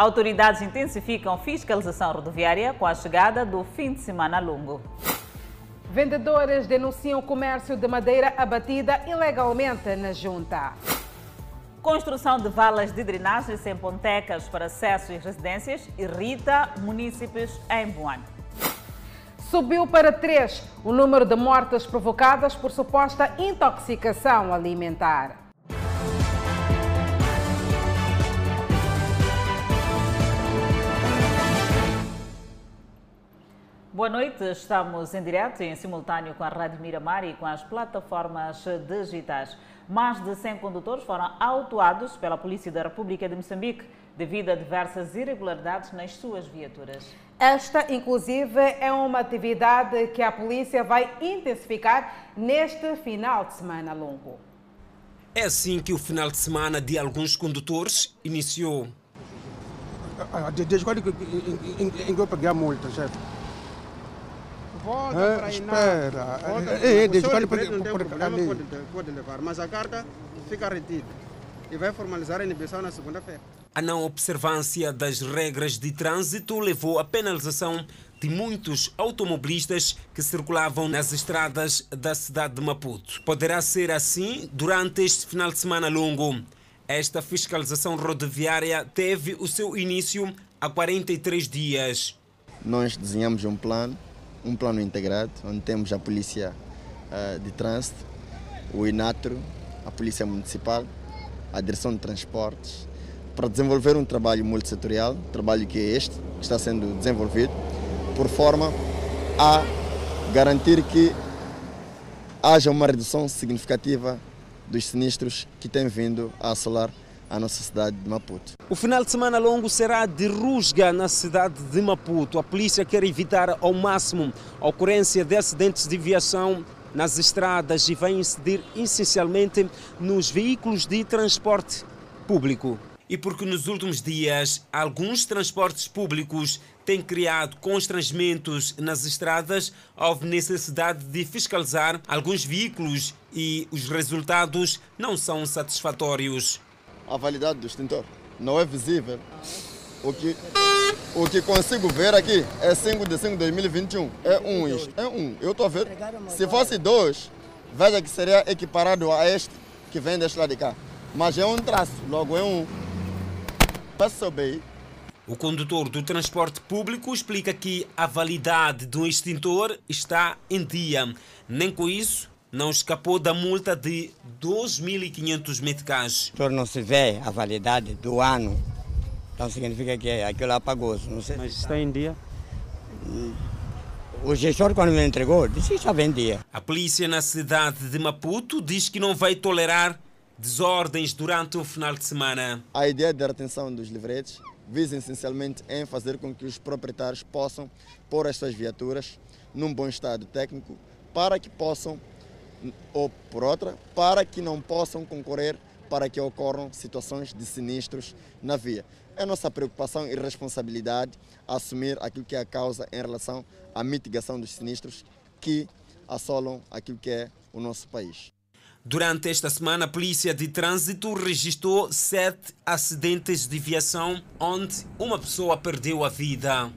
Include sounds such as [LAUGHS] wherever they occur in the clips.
Autoridades intensificam fiscalização rodoviária com a chegada do fim de semana longo. Vendedores denunciam o comércio de madeira abatida ilegalmente na junta. Construção de valas de drenagem sem pontecas para acesso e residências irrita munícipes em Boane. Subiu para três o número de mortes provocadas por suposta intoxicação alimentar. Boa noite, estamos em direto e em simultâneo com a Rádio Miramar e com as plataformas digitais. Mais de 100 condutores foram autuados pela Polícia da República de Moçambique devido a diversas irregularidades nas suas viaturas. Esta, inclusive, é uma atividade que a polícia vai intensificar neste final de semana longo. É assim que o final de semana de alguns condutores iniciou. Desde quando em que eu peguei a multa, chefe? Volta É, para aí, espera. Volta, É, é, desde o senhor quando preto não tem problema, pode, pode levar, mas a carta fica retida e vai formalizar a inibição na segunda-feira. A não observância das regras de trânsito levou à penalização de muitos automobilistas que circulavam nas estradas da cidade de Maputo. Poderá ser assim durante este final de semana longo. Esta fiscalização rodoviária teve o seu início há 43 dias. Nós desenhamos um plano, um plano integrado, onde temos a Polícia eh, de Trânsito, o INATRO, a Polícia Municipal, a Direção de Transportes, para desenvolver um trabalho multissetorial, trabalho que é este, que está sendo desenvolvido, por forma a garantir que haja uma redução significativa dos sinistros que têm vindo a assolar a nossa cidade de Maputo. O final de semana longo será de rusga na cidade de Maputo. A polícia quer evitar ao máximo a ocorrência de acidentes de viação nas estradas e vai incidir essencialmente nos veículos de transporte público. E porque nos últimos dias alguns transportes públicos têm criado constrangimentos nas estradas, houve necessidade de fiscalizar alguns veículos e os resultados não são satisfatórios. A validade do extintor não é visível. O que, o que consigo ver aqui é 5 de 5 de 2021. É um isto. É um. Eu estou a ver. Se fosse dois, veja que seria equiparado a este que vem deste lado de cá. Mas é um traço, logo é um. Passou bem. O condutor do transporte público explica que a validade do extintor está em dia. Nem com isso, não escapou da multa de 2.500 meticais. senhor não se vê a validade do ano, então significa que aquilo apagou-se. Não sei. Mas está em dia? O gestor, quando me entregou, disse que estava em dia. A polícia na cidade de Maputo diz que não vai tolerar desordens durante o final de semana. A ideia da retenção dos livretes visa essencialmente em fazer com que os proprietários possam pôr as suas viaturas num bom estado técnico para que possam, ou por outra, para que não possam concorrer para que ocorram situações de sinistros na via. É nossa preocupação e responsabilidade assumir aquilo que é a causa em relação à mitigação dos sinistros que assolam aquilo que é o nosso país. Durante esta semana, a Polícia de Trânsito registrou sete acidentes de viação onde uma pessoa perdeu a vida.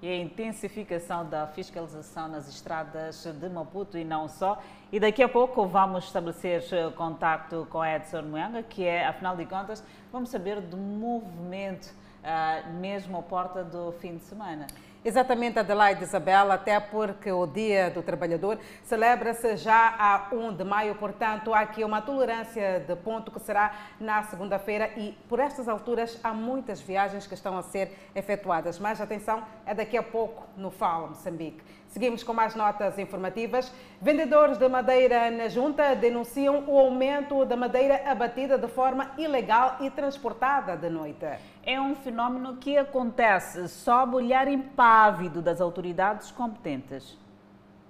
E a intensificação da fiscalização nas estradas de Maputo e não só. E daqui a pouco vamos estabelecer eh, contato com Edson Moanga, que é, afinal de contas, vamos saber do movimento ah, mesmo à porta do fim de semana. Exatamente, Adelaide Isabela, até porque o Dia do Trabalhador celebra-se já a 1 de maio, portanto, há aqui uma tolerância de ponto que será na segunda-feira e por estas alturas há muitas viagens que estão a ser efetuadas. Mas atenção, é daqui a pouco no Fala Moçambique. Seguimos com mais notas informativas. Vendedores de madeira na junta denunciam o aumento da madeira abatida de forma ilegal e transportada de noite. É um fenómeno que acontece sob o olhar impávido das autoridades competentes.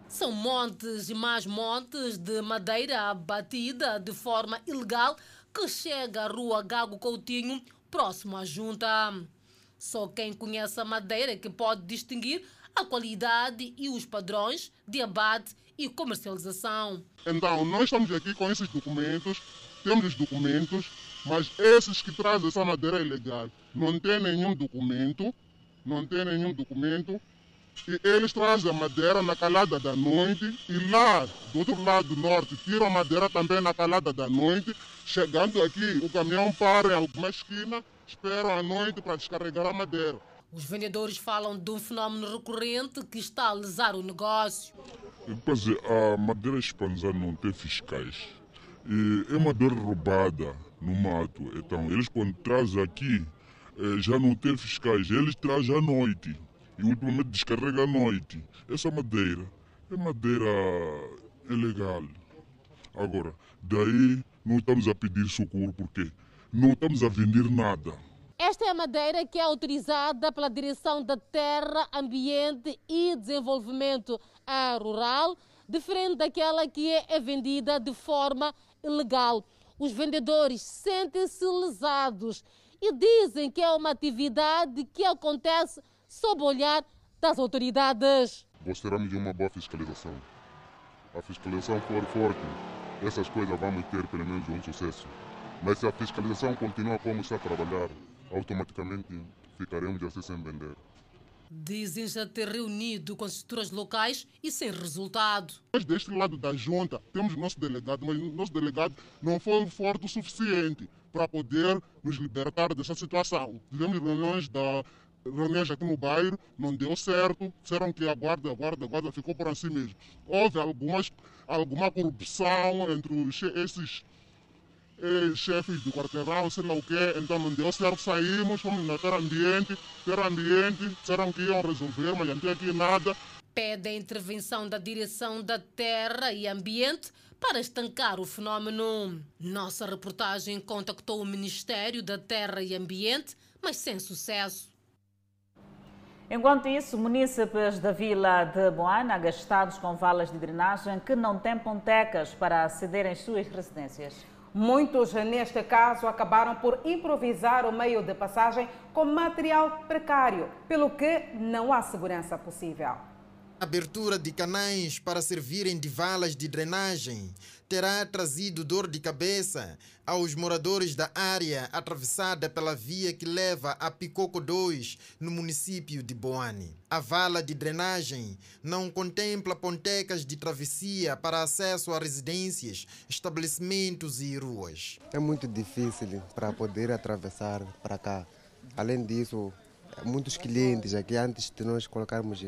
São montes e mais montes de madeira abatida de forma ilegal que chega à rua Gago Coutinho, próximo à junta. Só quem conhece a madeira que pode distinguir a qualidade e os padrões de abate e comercialização. Então, nós estamos aqui com esses documentos, temos os documentos Mas esses que trazem essa madeira ilegal não têm nenhum documento, não têm nenhum documento, e eles trazem a madeira na calada da noite e lá do outro lado do norte tiram a madeira também na calada da noite. Chegando aqui, o caminhão para em alguma esquina, esperam a noite para descarregar a madeira. Os vendedores falam de um fenômeno recorrente que está a lesar o negócio. Depois, a madeira espanzada não tem fiscais. É madeira roubada no mato. Então, eles quando trazem aqui, eh, já não tem fiscais. Eles trazem à noite. E ultimamente descarrega à noite. Essa madeira é madeira ilegal. Agora, daí não estamos a pedir socorro porque não estamos a vender nada. Esta é a madeira que é autorizada pela Direção da Terra, Ambiente e Desenvolvimento Rural, diferente daquela que é vendida de forma ilegal. Os vendedores sentem-se lesados e dizem que é uma atividade que acontece sob o olhar das autoridades. Gostaríamos de uma boa fiscalização. A fiscalização for forte, essas coisas vamos ter pelo menos um sucesso. Mas se a fiscalização continuar como está a trabalhar, automaticamente ficaremos assim sem vender. Dizem já ter reunido com as estruturas locais e sem resultado. Nós deste lado da junta temos o nosso delegado, mas o nosso delegado não foi forte o suficiente para poder nos libertar dessa situação. Tivemos reuniões da reuniões aqui no bairro, não deu certo, disseram que a guarda, a guarda, a guarda ficou por assim mesmo. Houve algumas, alguma corrupção entre esses chefes do quarteirão, sei lá o quê, então não deu certo, saímos, fomos na Terra Ambiente, Terra Ambiente, disseram que iam resolver, mas não tem aqui nada. Pede a intervenção da Direção da Terra e Ambiente para estancar o fenômeno. Nossa reportagem contactou o Ministério da Terra e Ambiente, mas sem sucesso. Enquanto isso, munícipes da vila de Boana, agastados com valas de drenagem que não têm pontecas para acederem às suas residências. Muitos, neste caso, acabaram por improvisar o meio de passagem com material precário, pelo que não há segurança possível. Abertura de canais para servirem de valas de drenagem terá trazido dor de cabeça aos moradores da área atravessada pela via que leva a Picoco 2, no município de Boane. A vala de drenagem não contempla pontecas de travessia para acesso a residências, estabelecimentos e ruas. É muito difícil para poder atravessar para cá. Além disso, muitos clientes aqui, antes de nós colocarmos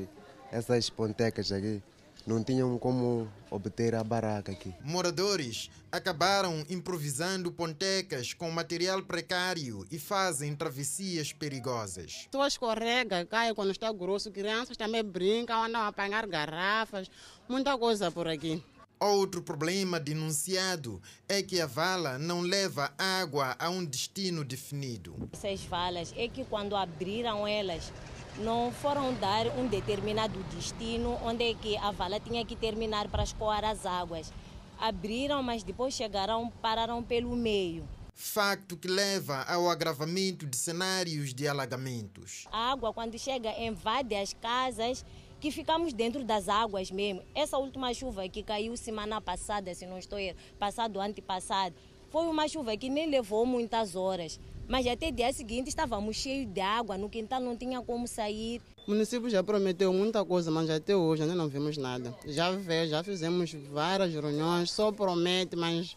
essas pontecas aqui, não tinham como obter a barraca aqui. Moradores acabaram improvisando pontecas com material precário e fazem travessias perigosas. Pessoas escorrega, caem quando está grosso, crianças também brincam, andam a apanhar garrafas, muita coisa por aqui. Outro problema denunciado é que a vala não leva água a um destino definido. Essas valas é que quando abriram elas, não foram dar um determinado destino onde é que a vala tinha que terminar para escoar as águas. Abriram, mas depois chegaram, pararam pelo meio. Facto que leva ao agravamento de cenários de alagamentos. A água, quando chega, invade as casas que ficamos dentro das águas mesmo. Essa última chuva que caiu semana passada, se não estou errado, passado, antepassado, foi uma chuva que nem levou muitas horas. Mas até dia seguinte estávamos cheios de água, no quintal não tinha como sair. O município já prometeu muita coisa, mas até hoje ainda não vimos nada. Já já fizemos várias reuniões, só promete, mas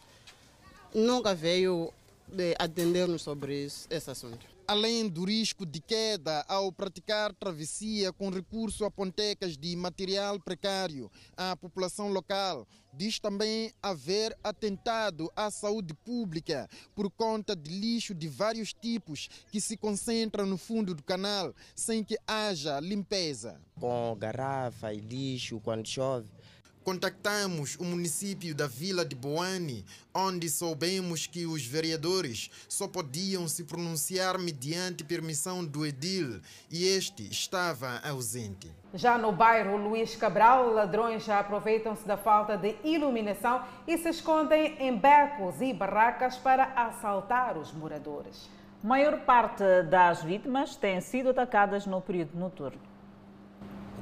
nunca veio atender-nos sobre isso, esse assunto além do risco de queda ao praticar travessia com recurso a pontecas de material precário à população local, diz também haver atentado à saúde pública por conta de lixo de vários tipos que se concentra no fundo do canal sem que haja limpeza. Com garrafa e lixo quando chove Contactamos o município da Vila de Boane, onde soubemos que os vereadores só podiam se pronunciar mediante permissão do edil e este estava ausente. Já no bairro Luís Cabral, ladrões já aproveitam-se da falta de iluminação e se escondem em becos e barracas para assaltar os moradores. A maior parte das vítimas têm sido atacadas no período noturno.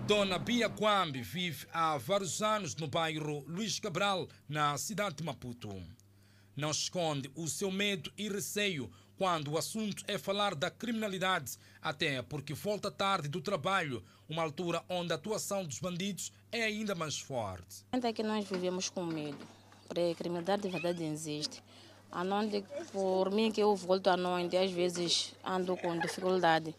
Dona Bia Kwambi vive há vários anos no bairro Luís Cabral, na cidade de Maputo. não esconde o seu medo e receio quando o assunto é falar da criminalidade, até porque volta tarde do trabalho, uma altura onde a atuação dos bandidos é ainda mais forte. É que nós vivemos com medo, porque a criminalidade de verdade existe. A noite, por mim que eu volto à noite, às vezes ando com dificuldade.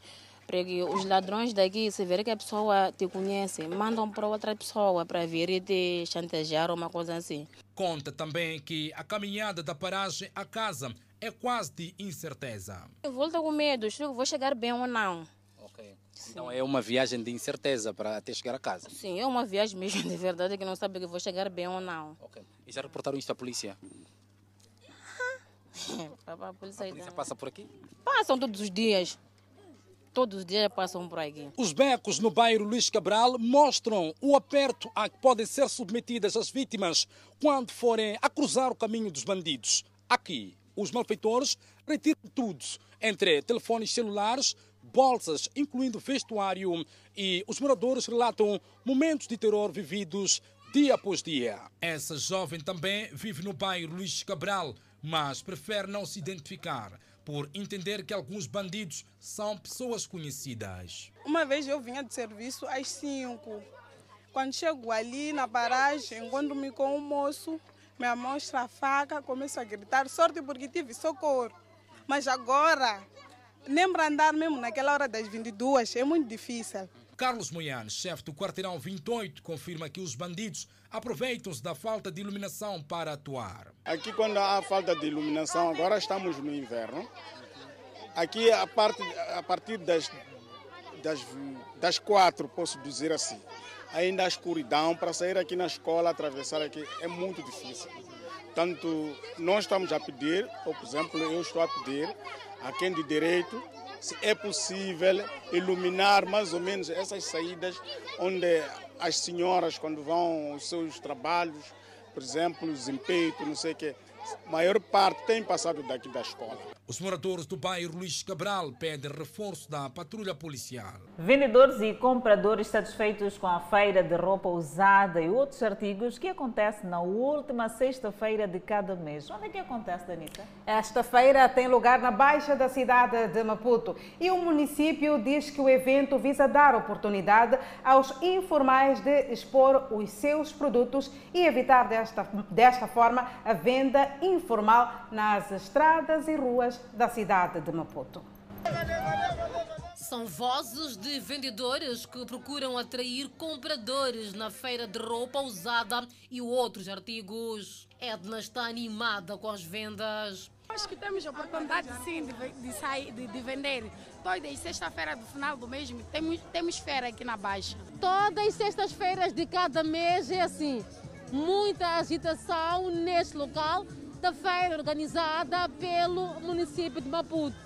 Porque os ladrões daqui, se ver que a pessoa te conhece, mandam para outra pessoa para vir e te chantagear ou uma coisa assim. Conta também que a caminhada da paragem à casa é quase de incerteza. Eu volto com medo, vou chegar bem ou não. Ok. Então é uma viagem de incerteza para até chegar a casa. Sim, é uma viagem mesmo [LAUGHS] de verdade que não sabe que vou chegar bem ou não. Ok. E já reportaram isto à polícia? [LAUGHS] a polícia, a polícia passa por aqui? Passam todos os dias. Todos os dias passam por aqui. Os becos no bairro Luís Cabral mostram o aperto a que podem ser submetidas as vítimas quando forem a cruzar o caminho dos bandidos. Aqui, os malfeitores retiram tudo, entre telefones celulares, bolsas, incluindo vestuário, e os moradores relatam momentos de terror vividos dia após dia. Essa jovem também vive no bairro Luís Cabral, mas prefere não se identificar por entender que alguns bandidos são pessoas conhecidas. Uma vez eu vinha de serviço às 5. Quando chego ali na paragem, encontro-me com um moço, me mostra a faca, começo a gritar, sorte porque tive socorro. Mas agora, nem para andar mesmo naquela hora das 22, é muito difícil. Carlos Moiane, chefe do quarteirão 28, confirma que os bandidos aproveitam-se da falta de iluminação para atuar. Aqui, quando há falta de iluminação, agora estamos no inverno. Aqui, a, parte, a partir das, das, das quatro, posso dizer assim, ainda a escuridão para sair aqui na escola, atravessar aqui, é muito difícil. Portanto, nós estamos a pedir, ou por exemplo, eu estou a pedir a quem de direito se é possível iluminar mais ou menos essas saídas onde as senhoras, quando vão aos seus trabalhos, por exemplo, desempeito, não sei o quê, a maior parte tem passado daqui da escola. Os moradores do bairro Luís Cabral pedem reforço da patrulha policial. Vendedores e compradores satisfeitos com a feira de roupa usada e outros artigos que acontece na última sexta-feira de cada mês. Onde é que acontece, Danita? Esta feira tem lugar na baixa da cidade de Maputo e o município diz que o evento visa dar oportunidade aos informais de expor os seus produtos e evitar desta, desta forma a venda informal nas estradas e ruas da cidade de Maputo. São vozes de vendedores que procuram atrair compradores na feira de roupa usada e outros artigos. Edna está animada com as vendas. Acho que temos a oportunidade sim de, de sair, de, de vender. Todas as sexta-feira do final do mês temos, temos feira aqui na Baixa. Todas as sextas-feiras de cada mês é assim. Muita agitação neste local da feira organizada pelo município de Maputo.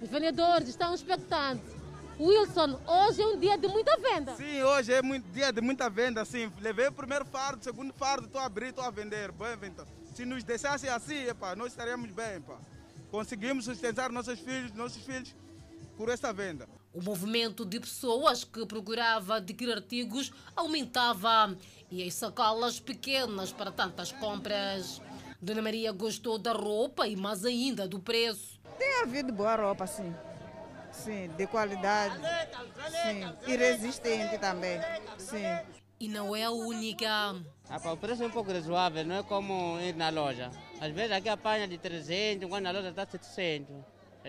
Os vendedores estão expectantes. Wilson, hoje é um dia de muita venda. Sim, hoje é um dia de muita venda. Sim, levei o primeiro fardo, o segundo fardo, estou a abrir, estou a vender. Boa venda. Se nos deixasse assim, epa, nós estaríamos bem. Epa. Conseguimos sustentar nossos filhos, nossos filhos por esta venda. O movimento de pessoas que procurava adquirir artigos aumentava e as sacolas pequenas para tantas compras. Dona Maria gostou da roupa e mais ainda do preço. Tem havido boa roupa, sim. Sim, de qualidade. Sim, e resistente também. Sim. E não é a única. Ah, o preço é um pouco razoável, não é como ir na loja. Às vezes aqui apanha de 300, quando na loja está 700.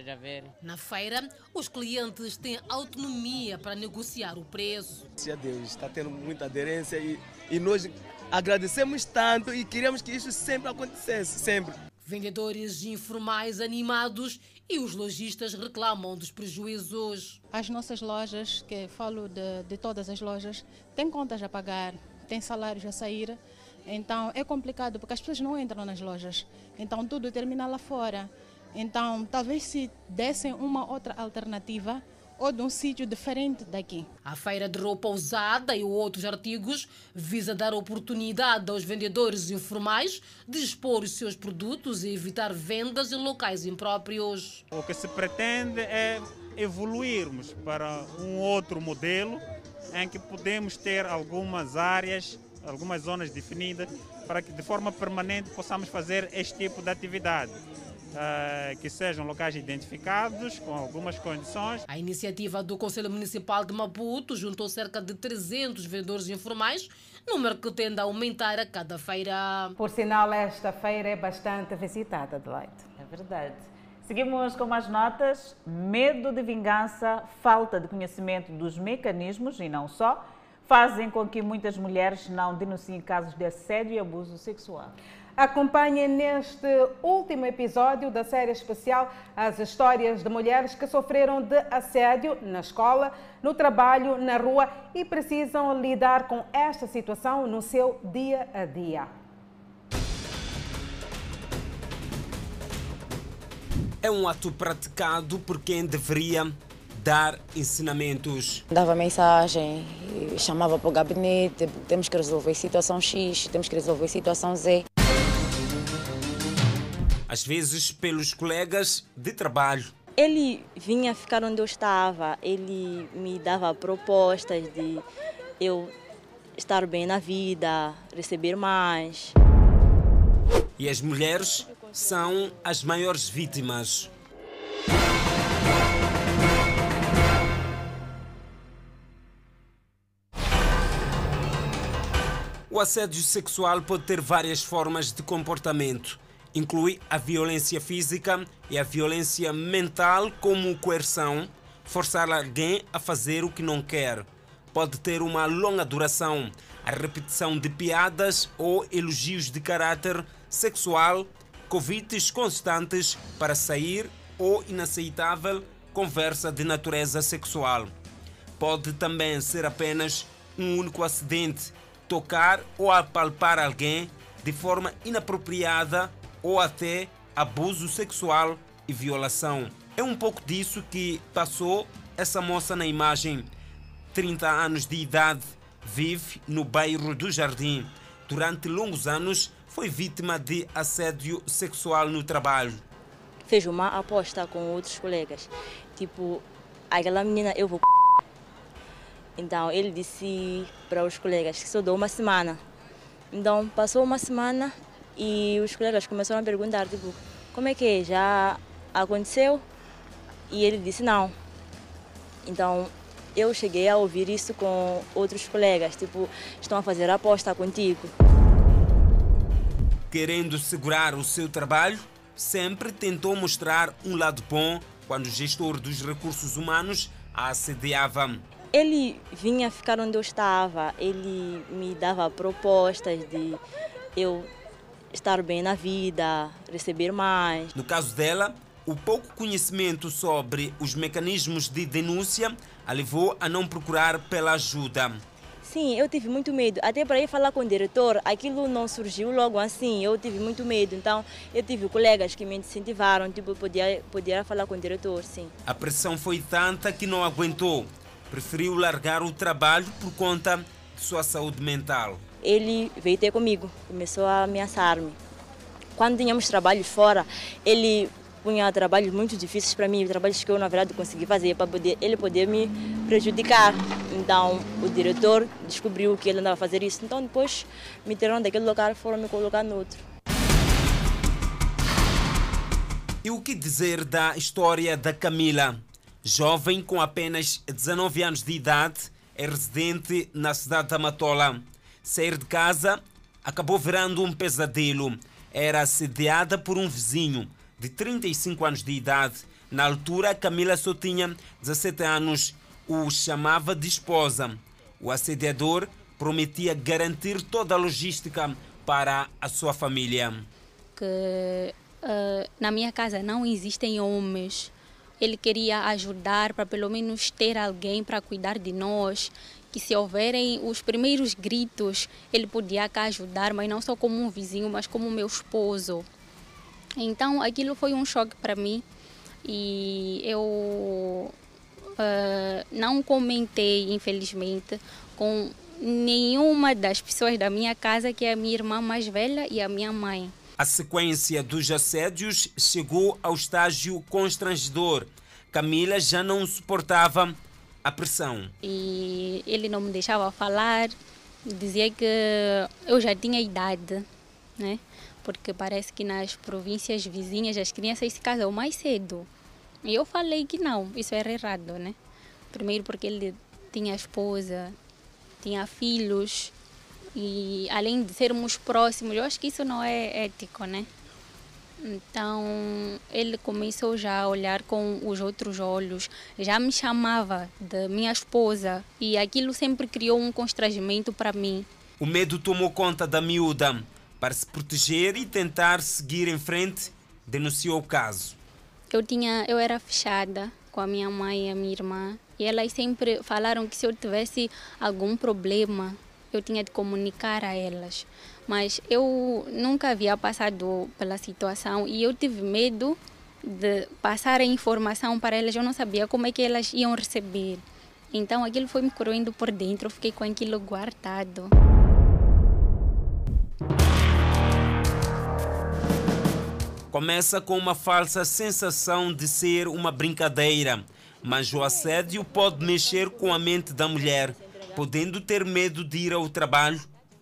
Já ver. Na feira, os clientes têm autonomia para negociar o preço. Se a Deus está tendo muita aderência e, e nós agradecemos tanto e queríamos que isso sempre acontecesse, sempre. Vendedores informais animados e os lojistas reclamam dos prejuízos. As nossas lojas, que falo de, de todas as lojas, têm contas a pagar, têm salários a sair. Então é complicado porque as pessoas não entram nas lojas. Então tudo termina lá fora. Então talvez se dessem uma outra alternativa ou de um sítio diferente daqui. A feira de roupa usada e outros artigos visa dar oportunidade aos vendedores informais de expor os seus produtos e evitar vendas em locais impróprios. O que se pretende é evoluirmos para um outro modelo em que podemos ter algumas áreas algumas zonas definidas, para que de forma permanente possamos fazer este tipo de atividade. Uh, que sejam locais identificados com algumas condições. A iniciativa do Conselho Municipal de Maputo juntou cerca de 300 vendedores informais, número que tende a aumentar a cada feira. Por sinal, esta feira é bastante visitada, Adelaide. É verdade. Seguimos com mais notas. Medo de vingança, falta de conhecimento dos mecanismos e não só, fazem com que muitas mulheres não denunciem casos de assédio e abuso sexual. Acompanhe neste último episódio da série especial as histórias de mulheres que sofreram de assédio na escola, no trabalho, na rua e precisam lidar com esta situação no seu dia a dia. É um ato praticado por quem deveria dar ensinamentos. Dava mensagem, chamava para o gabinete, temos que resolver situação X, temos que resolver situação Z às vezes pelos colegas de trabalho. Ele vinha ficar onde eu estava, ele me dava propostas de eu estar bem na vida, receber mais. E as mulheres são as maiores vítimas. O assédio sexual pode ter várias formas de comportamento inclui a violência física e a violência mental, como coerção, forçar alguém a fazer o que não quer. Pode ter uma longa duração, a repetição de piadas ou elogios de caráter sexual, convites constantes para sair ou inaceitável conversa de natureza sexual. Pode também ser apenas um único acidente, tocar ou apalpar alguém de forma inapropriada ou até abuso sexual e violação. É um pouco disso que passou essa moça na imagem. 30 anos de idade, vive no bairro do Jardim. Durante longos anos, foi vítima de assédio sexual no trabalho. Fez uma aposta com outros colegas. Tipo, aquela menina eu vou. Então ele disse para os colegas que só dou uma semana. Então passou uma semana, e os colegas começaram a perguntar, tipo, como é que é? Já aconteceu? E ele disse não. Então, eu cheguei a ouvir isso com outros colegas, tipo, estão a fazer aposta contigo. Querendo segurar o seu trabalho, sempre tentou mostrar um lado bom quando o gestor dos recursos humanos a assediava. Ele vinha ficar onde eu estava, ele me dava propostas de eu estar bem na vida, receber mais. No caso dela, o pouco conhecimento sobre os mecanismos de denúncia a levou a não procurar pela ajuda. Sim, eu tive muito medo. Até para ir falar com o diretor, aquilo não surgiu logo assim. Eu tive muito medo. Então, eu tive colegas que me incentivaram, tipo, podia, podia falar com o diretor, sim. A pressão foi tanta que não aguentou. Preferiu largar o trabalho por conta de sua saúde mental ele veio ter comigo, começou a ameaçar-me. Quando tínhamos trabalhos fora, ele punha trabalhos muito difíceis para mim, trabalhos que eu na verdade consegui fazer para poder ele poder me prejudicar. Então o diretor descobriu que ele andava a fazer isso. Então depois me tiraram daquele lugar e foram me colocar no outro. E o que dizer da história da Camila? Jovem com apenas 19 anos de idade, é residente na cidade da Matola. Sair de casa acabou virando um pesadelo. Era assediada por um vizinho de 35 anos de idade. Na altura, Camila só tinha 17 anos. O chamava de esposa. O assediador prometia garantir toda a logística para a sua família. Que uh, na minha casa não existem homens. Ele queria ajudar para pelo menos ter alguém para cuidar de nós que se houverem os primeiros gritos, ele podia cá ajudar, mas não só como um vizinho, mas como meu esposo. Então aquilo foi um choque para mim e eu uh, não comentei, infelizmente, com nenhuma das pessoas da minha casa, que é a minha irmã mais velha e a minha mãe. A sequência dos assédios chegou ao estágio constrangedor. Camila já não suportava a pressão. E ele não me deixava falar, dizia que eu já tinha idade, né? Porque parece que nas províncias vizinhas as crianças se casam mais cedo. E eu falei que não, isso era errado, né? Primeiro porque ele tinha esposa, tinha filhos e além de sermos próximos, eu acho que isso não é ético, né? Então ele começou já a olhar com os outros olhos, já me chamava de minha esposa e aquilo sempre criou um constrangimento para mim. O medo tomou conta da miúda. Para se proteger e tentar seguir em frente, denunciou o caso. Eu tinha, eu era fechada com a minha mãe e a minha irmã e elas sempre falaram que se eu tivesse algum problema eu tinha de comunicar a elas. Mas eu nunca havia passado pela situação e eu tive medo de passar a informação para elas. Eu não sabia como é que elas iam receber. Então aquilo foi me corroendo por dentro, eu fiquei com aquilo guardado. Começa com uma falsa sensação de ser uma brincadeira, mas o assédio pode mexer com a mente da mulher podendo ter medo de ir ao trabalho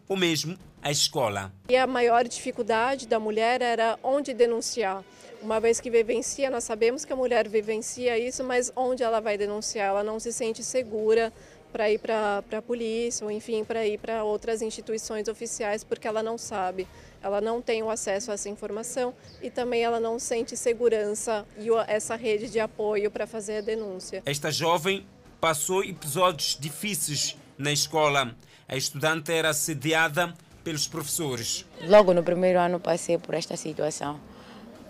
ou mesmo à escola. E a maior dificuldade da mulher era onde denunciar. Uma vez que vivencia, nós sabemos que a mulher vivencia isso, mas onde ela vai denunciar? Ela não se sente segura para ir para a polícia ou, enfim, para ir para outras instituições oficiais, porque ela não sabe, ela não tem o acesso a essa informação e também ela não sente segurança e essa rede de apoio para fazer a denúncia. Esta jovem passou episódios difíceis na escola. A estudante era assediada pelos professores. Logo no primeiro ano passei por esta situação.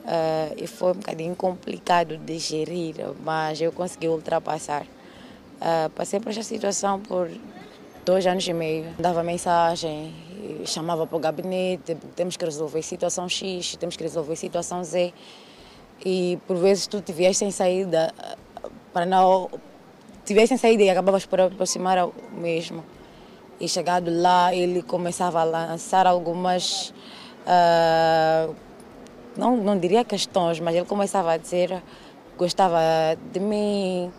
Uh, e foi um bocadinho complicado de gerir, mas eu consegui ultrapassar. Uh, passei por esta situação por dois anos e meio. Dava mensagem, chamava para o gabinete, temos que resolver situação X, temos que resolver situação Z. E por vezes tu te vies sem saída para não tivessem saído e acabavas por aproximar ao mesmo. E chegado lá, ele começava a lançar algumas, uh, não, não diria questões, mas ele começava a dizer gostava de mim,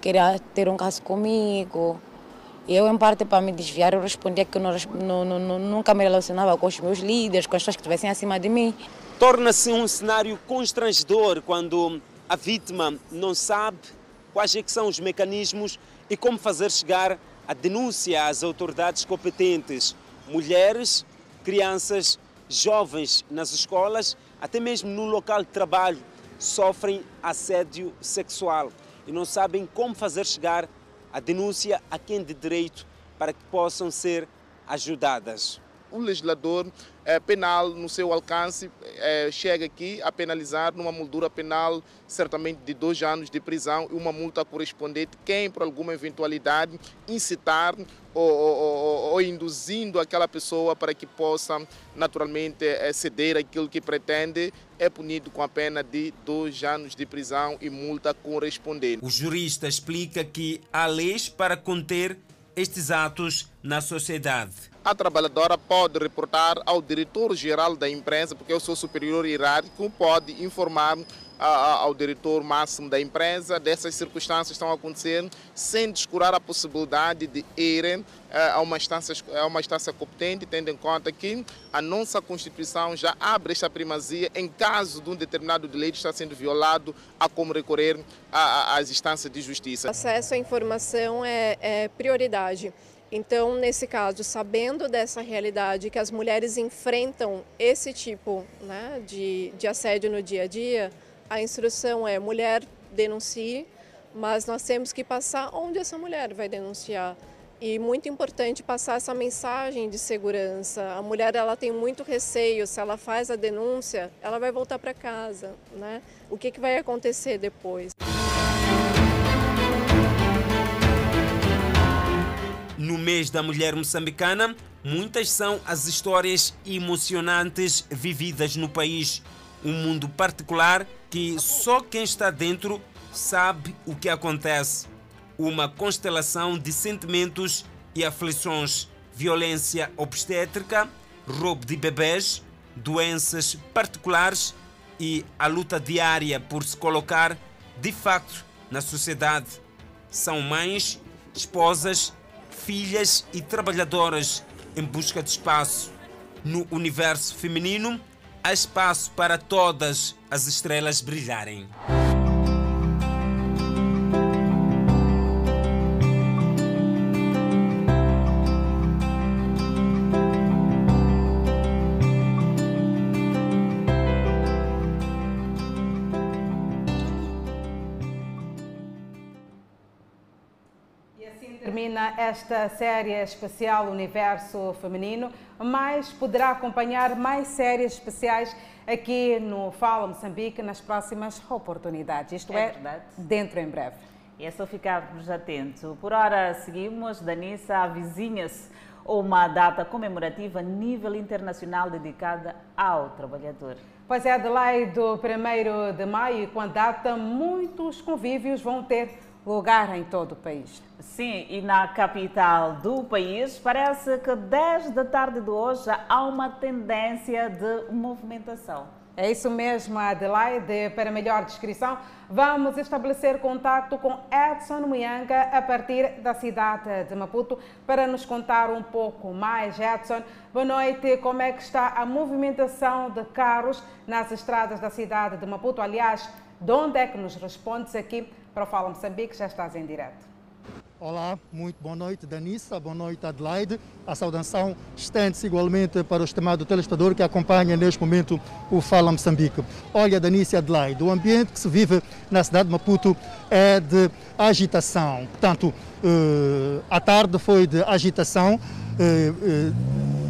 queria ter um caso comigo. Eu, em parte, para me desviar, eu respondia que eu não, não, não, nunca me relacionava com os meus líderes, com as pessoas que estivessem acima de mim. Torna-se um cenário constrangedor quando a vítima não sabe quais é são os mecanismos e como fazer chegar a denúncia às autoridades competentes. Mulheres, crianças, jovens nas escolas, até mesmo no local de trabalho, sofrem assédio sexual e não sabem como fazer chegar a denúncia a quem de direito para que possam ser ajudadas. O legislador penal no seu alcance é, chega aqui a penalizar numa moldura penal certamente de dois anos de prisão e uma multa correspondente quem por alguma eventualidade incitar ou, ou, ou, ou induzindo aquela pessoa para que possa naturalmente é, ceder aquilo que pretende é punido com a pena de dois anos de prisão e multa correspondente. O jurista explica que há leis para conter estes atos na sociedade. A trabalhadora pode reportar ao diretor-geral da empresa, porque eu sou superior hierárquico, pode informar ao diretor máximo da empresa dessas circunstâncias estão a acontecer, sem descurar a possibilidade de irem eh, a uma instância, a uma instância competente, tendo em conta que a nossa Constituição já abre esta primazia em caso de um determinado direito estar sendo violado, a como recorrer às instâncias de justiça. Acesso à informação é, é prioridade. Então, nesse caso, sabendo dessa realidade que as mulheres enfrentam esse tipo né, de, de assédio no dia a dia, a instrução é mulher denuncie, mas nós temos que passar onde essa mulher vai denunciar. E muito importante passar essa mensagem de segurança. A mulher ela tem muito receio, se ela faz a denúncia, ela vai voltar para casa, né? O que, que vai acontecer depois? No mês da mulher moçambicana, muitas são as histórias emocionantes vividas no país. Um mundo particular que só quem está dentro sabe o que acontece. Uma constelação de sentimentos e aflições, violência obstétrica, roubo de bebês, doenças particulares e a luta diária por se colocar de facto na sociedade. São mães, esposas, filhas e trabalhadoras em busca de espaço. No universo feminino, há espaço para todas as estrelas brilharem. Termina esta série especial Universo Feminino, mas poderá acompanhar mais séries especiais aqui no Fala Moçambique nas próximas oportunidades. Isto é, é dentro em breve. E é só ficarmos atentos. Por hora seguimos, Danissa avizinha-se uma data comemorativa a nível internacional dedicada ao trabalhador. Pois é, Adelaide, do 1 de maio, com a data, muitos convívios vão ter lugar em todo o país. Sim, e na capital do país, parece que desde a tarde de hoje há uma tendência de movimentação. É isso mesmo, Adelaide. Para melhor descrição, vamos estabelecer contato com Edson Muyanga a partir da cidade de Maputo para nos contar um pouco mais. Edson, boa noite. Como é que está a movimentação de carros nas estradas da cidade de Maputo? Aliás, de onde é que nos respondes aqui para o Fala Moçambique? Já estás em direto. Olá, muito boa noite, Danissa, boa noite, Adelaide. A saudação estende-se igualmente para o estimado telespectador que acompanha neste momento o Fala Moçambique. Olha, Danissa e Adelaide, o ambiente que se vive na cidade de Maputo é de agitação. Portanto, eh, a tarde foi de agitação, eh, eh,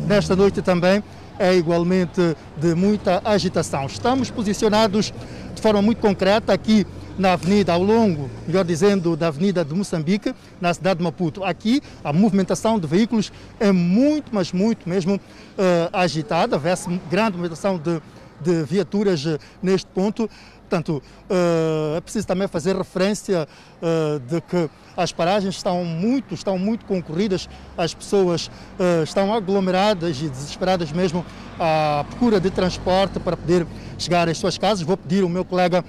nesta noite também é igualmente de muita agitação. Estamos posicionados de forma muito concreta aqui na avenida, ao longo, melhor dizendo, da avenida de Moçambique, na cidade de Maputo. Aqui a movimentação de veículos é muito, mas muito mesmo uh, agitada, vê-se grande movimentação de, de viaturas uh, neste ponto. Portanto, uh, é preciso também fazer referência de que as paragens estão muito, estão muito concorridas, as pessoas estão aglomeradas e desesperadas mesmo à procura de transporte para poder chegar às suas casas. Vou pedir ao meu colega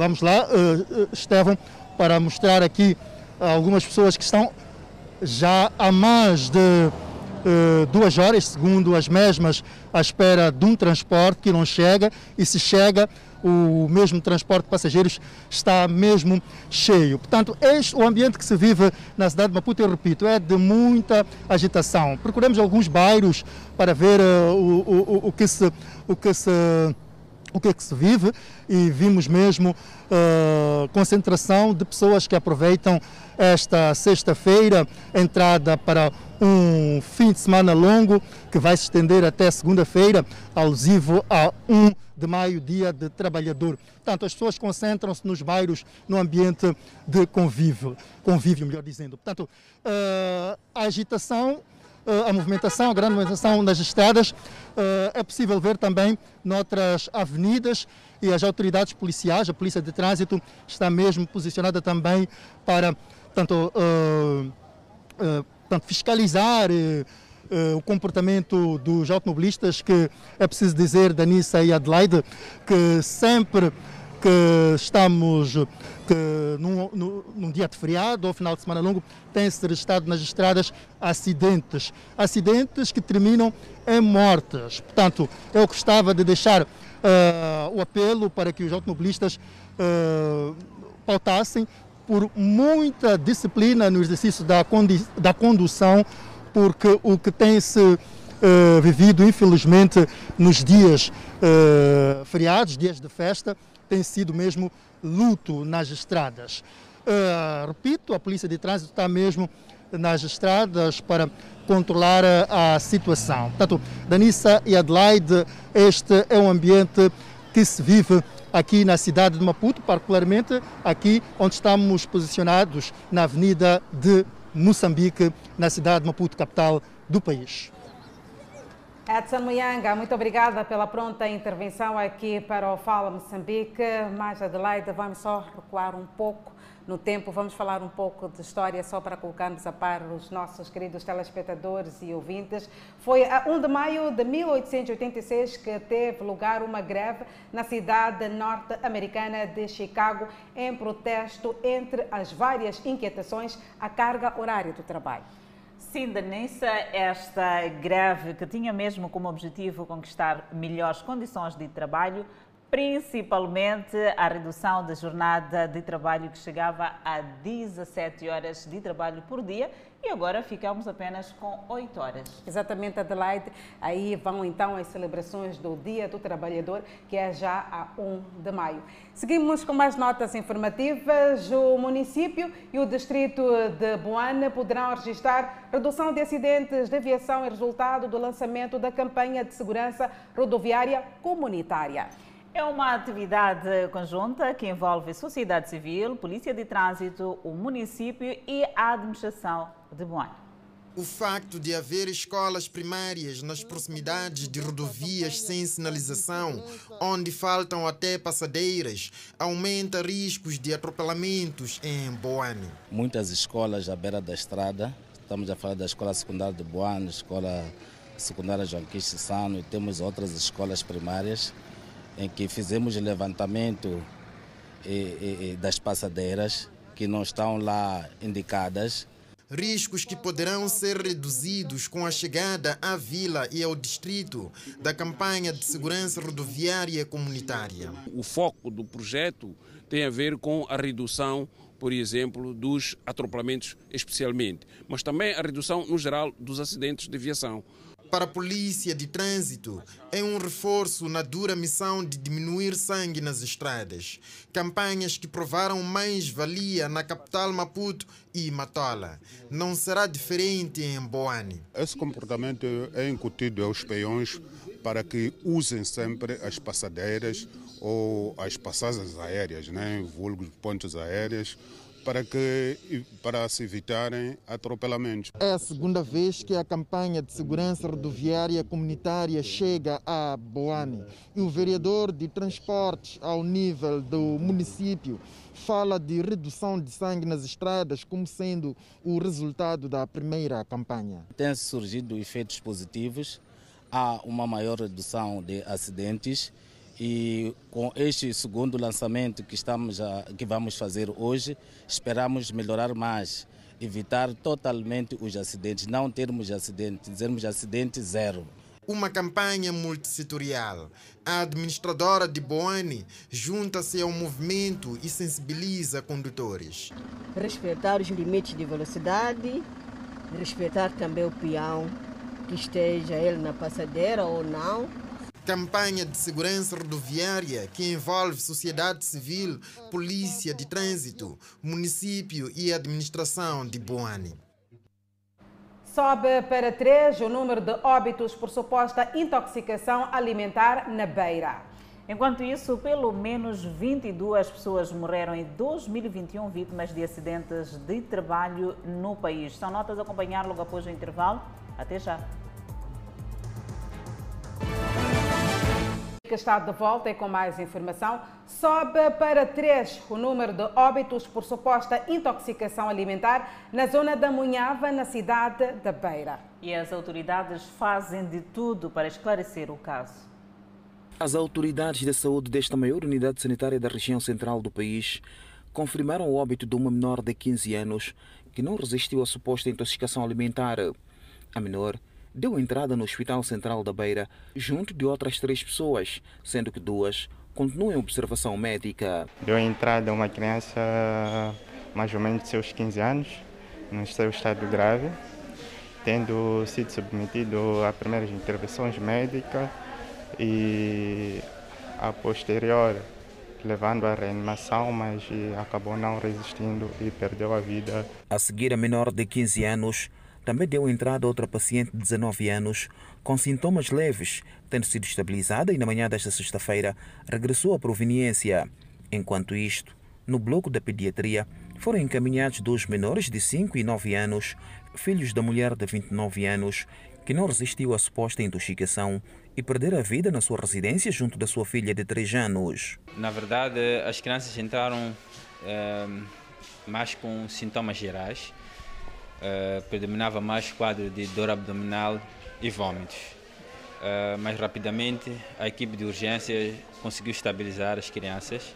Vamos lá, uh, Estevão, para mostrar aqui algumas pessoas que estão já há mais de uh, duas horas, segundo as mesmas, à espera de um transporte que não chega e se chega, o mesmo transporte de passageiros está mesmo cheio. Portanto, este o ambiente que se vive na cidade de Maputo, eu repito, é de muita agitação. Procuramos alguns bairros para ver uh, o, o, o, que se, o que se o que é que se vive e vimos mesmo uh, concentração de pessoas que aproveitam esta sexta-feira, entrada para um fim de semana longo que vai se estender até segunda-feira, alusivo a 1 de maio, dia de trabalhador. Portanto, as pessoas concentram-se nos bairros no ambiente de convívio, convívio melhor dizendo. Portanto, uh, a agitação a movimentação, a grande movimentação nas estradas. Eh, é possível ver também noutras avenidas e as autoridades policiais, a Polícia de Trânsito está mesmo posicionada também para tanto, uh, uh, fiscalizar uh, o comportamento dos automobilistas, que é preciso dizer, Danissa e Adelaide, que sempre que estamos que num, num, num, dia de feriado ou final de semana longo tem-se registrado nas estradas acidentes. Acidentes que terminam em mortes. Portanto, eu gostava de deixar uh, o apelo para que os automobilistas uh, pautassem por muita disciplina no exercício da, da condução, porque o que tem-se uh, vivido, infelizmente, nos dias feriados, dias de festa, tem sido mesmo luto nas estradas. Uh, repito, a Polícia de Trânsito está mesmo nas estradas para controlar a situação. Portanto, Danissa e Adelaide, este é um ambiente que se vive aqui na cidade de Maputo, particularmente aqui onde estamos posicionados na Avenida de Moçambique, na cidade de Maputo, capital do país. Edson Muyanga, muito obrigada pela pronta intervenção aqui para o Fala Moçambique. Mais Adelaide, vamos só recuar um pouco no tempo, vamos falar um pouco de história só para colocarmos a par os nossos queridos telespectadores e ouvintes. Foi a 1 de maio de 1886 que teve lugar uma greve na cidade norte-americana de Chicago em protesto entre as várias inquietações à carga horária do trabalho. Sim, Danissa, esta greve que tinha mesmo como objetivo conquistar melhores condições de trabalho, principalmente a redução da jornada de trabalho que chegava a 17 horas de trabalho por dia e agora ficamos apenas com 8 horas. Exatamente, Adelaide. Aí vão então as celebrações do Dia do Trabalhador, que é já a 1 de maio. Seguimos com mais notas informativas. O município e o distrito de Boane poderão registrar redução de acidentes de aviação e resultado do lançamento da campanha de segurança rodoviária comunitária. É uma atividade conjunta que envolve sociedade civil, polícia de trânsito, o município e a administração de Boane. O facto de haver escolas primárias nas proximidades de rodovias sem sinalização, onde faltam até passadeiras, aumenta riscos de atropelamentos em Boane. Muitas escolas à beira da estrada, estamos a falar da escola secundária de Boane, escola secundária João Quixi Sano e temos outras escolas primárias em que fizemos levantamento das passadeiras que não estão lá indicadas. Riscos que poderão ser reduzidos com a chegada à vila e ao distrito da campanha de segurança rodoviária comunitária. O foco do projeto tem a ver com a redução, por exemplo, dos atropelamentos, especialmente, mas também a redução, no geral, dos acidentes de viação para a polícia de trânsito é um reforço na dura missão de diminuir sangue nas estradas. Campanhas que provaram mais-valia na capital Maputo e Matola. Não será diferente em Boane. Esse comportamento é incutido aos peões para que usem sempre as passadeiras ou as passagens aéreas, né? vulgos pontos aéreos, para, que, para se evitarem atropelamentos. É a segunda vez que a campanha de segurança rodoviária comunitária chega a Boane. E o vereador de transportes ao nível do município fala de redução de sangue nas estradas como sendo o resultado da primeira campanha. Tem surgido efeitos positivos, há uma maior redução de acidentes e com este segundo lançamento que, estamos a, que vamos fazer hoje, esperamos melhorar mais, evitar totalmente os acidentes, não termos acidentes, dizermos acidente zero. Uma campanha multissetorial. A administradora de Boane junta-se ao movimento e sensibiliza condutores. Respeitar os limites de velocidade, respeitar também o peão, que esteja ele na passadeira ou não, campanha de segurança rodoviária que envolve sociedade civil, polícia de trânsito, município e administração de Boane. Sobe para três o número de óbitos por suposta intoxicação alimentar na Beira. Enquanto isso, pelo menos 22 pessoas morreram em 2021 vítimas de acidentes de trabalho no país. São notas a acompanhar logo após o intervalo. Até já. Que está de volta e com mais informação. Sobe para 3 o número de óbitos por suposta intoxicação alimentar na zona da Munhava, na cidade da Beira. E as autoridades fazem de tudo para esclarecer o caso. As autoridades de saúde desta maior unidade sanitária da região central do país confirmaram o óbito de uma menor de 15 anos que não resistiu à suposta intoxicação alimentar. A menor deu entrada no Hospital Central da Beira junto de outras três pessoas, sendo que duas continuam em observação médica. Deu entrada uma criança mais ou menos de seus 15 anos, no seu estado grave, tendo sido submetido a primeiras intervenções médicas e a posterior levando à reanimação, mas acabou não resistindo e perdeu a vida. A seguir, a menor de 15 anos também deu entrada outra paciente de 19 anos com sintomas leves, tendo sido estabilizada e na manhã desta sexta-feira regressou à proveniência. Enquanto isto, no bloco da pediatria, foram encaminhados dois menores de 5 e 9 anos, filhos da mulher de 29 anos, que não resistiu à suposta intoxicação e perder a vida na sua residência junto da sua filha de 3 anos. Na verdade, as crianças entraram é, mais com sintomas gerais uh, predominava mais quadro de dor abdominal e vômitos. Uh, rapidamente, a equipe de urgência conseguiu estabilizar as crianças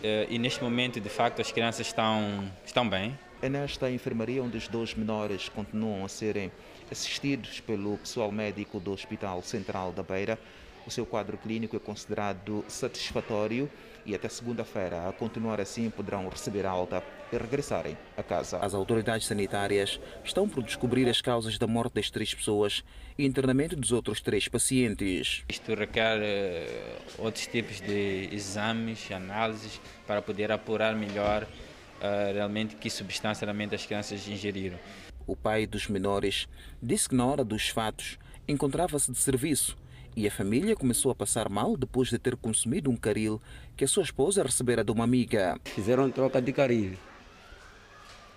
uh, e neste momento, de facto, as crianças estão, estão bem. É nesta enfermaria onde os dois menores continuam a serem assistidos pelo pessoal médico do Hospital Central da Beira. O seu quadro clínico é considerado satisfatório e até segunda-feira, a continuar assim, poderão receber alta e regressarem a casa. As autoridades sanitárias estão por descobrir as causas da morte das três pessoas e internamento dos outros três pacientes. Isto requer uh, outros tipos de exames, análises, para poder apurar melhor uh, realmente que substância realmente as crianças ingeriram. O pai dos menores disse que na hora dos fatos encontrava-se de serviço e a família começou a passar mal depois de ter consumido um caril que a sua esposa recebera de uma amiga. Fizeram troca de caril.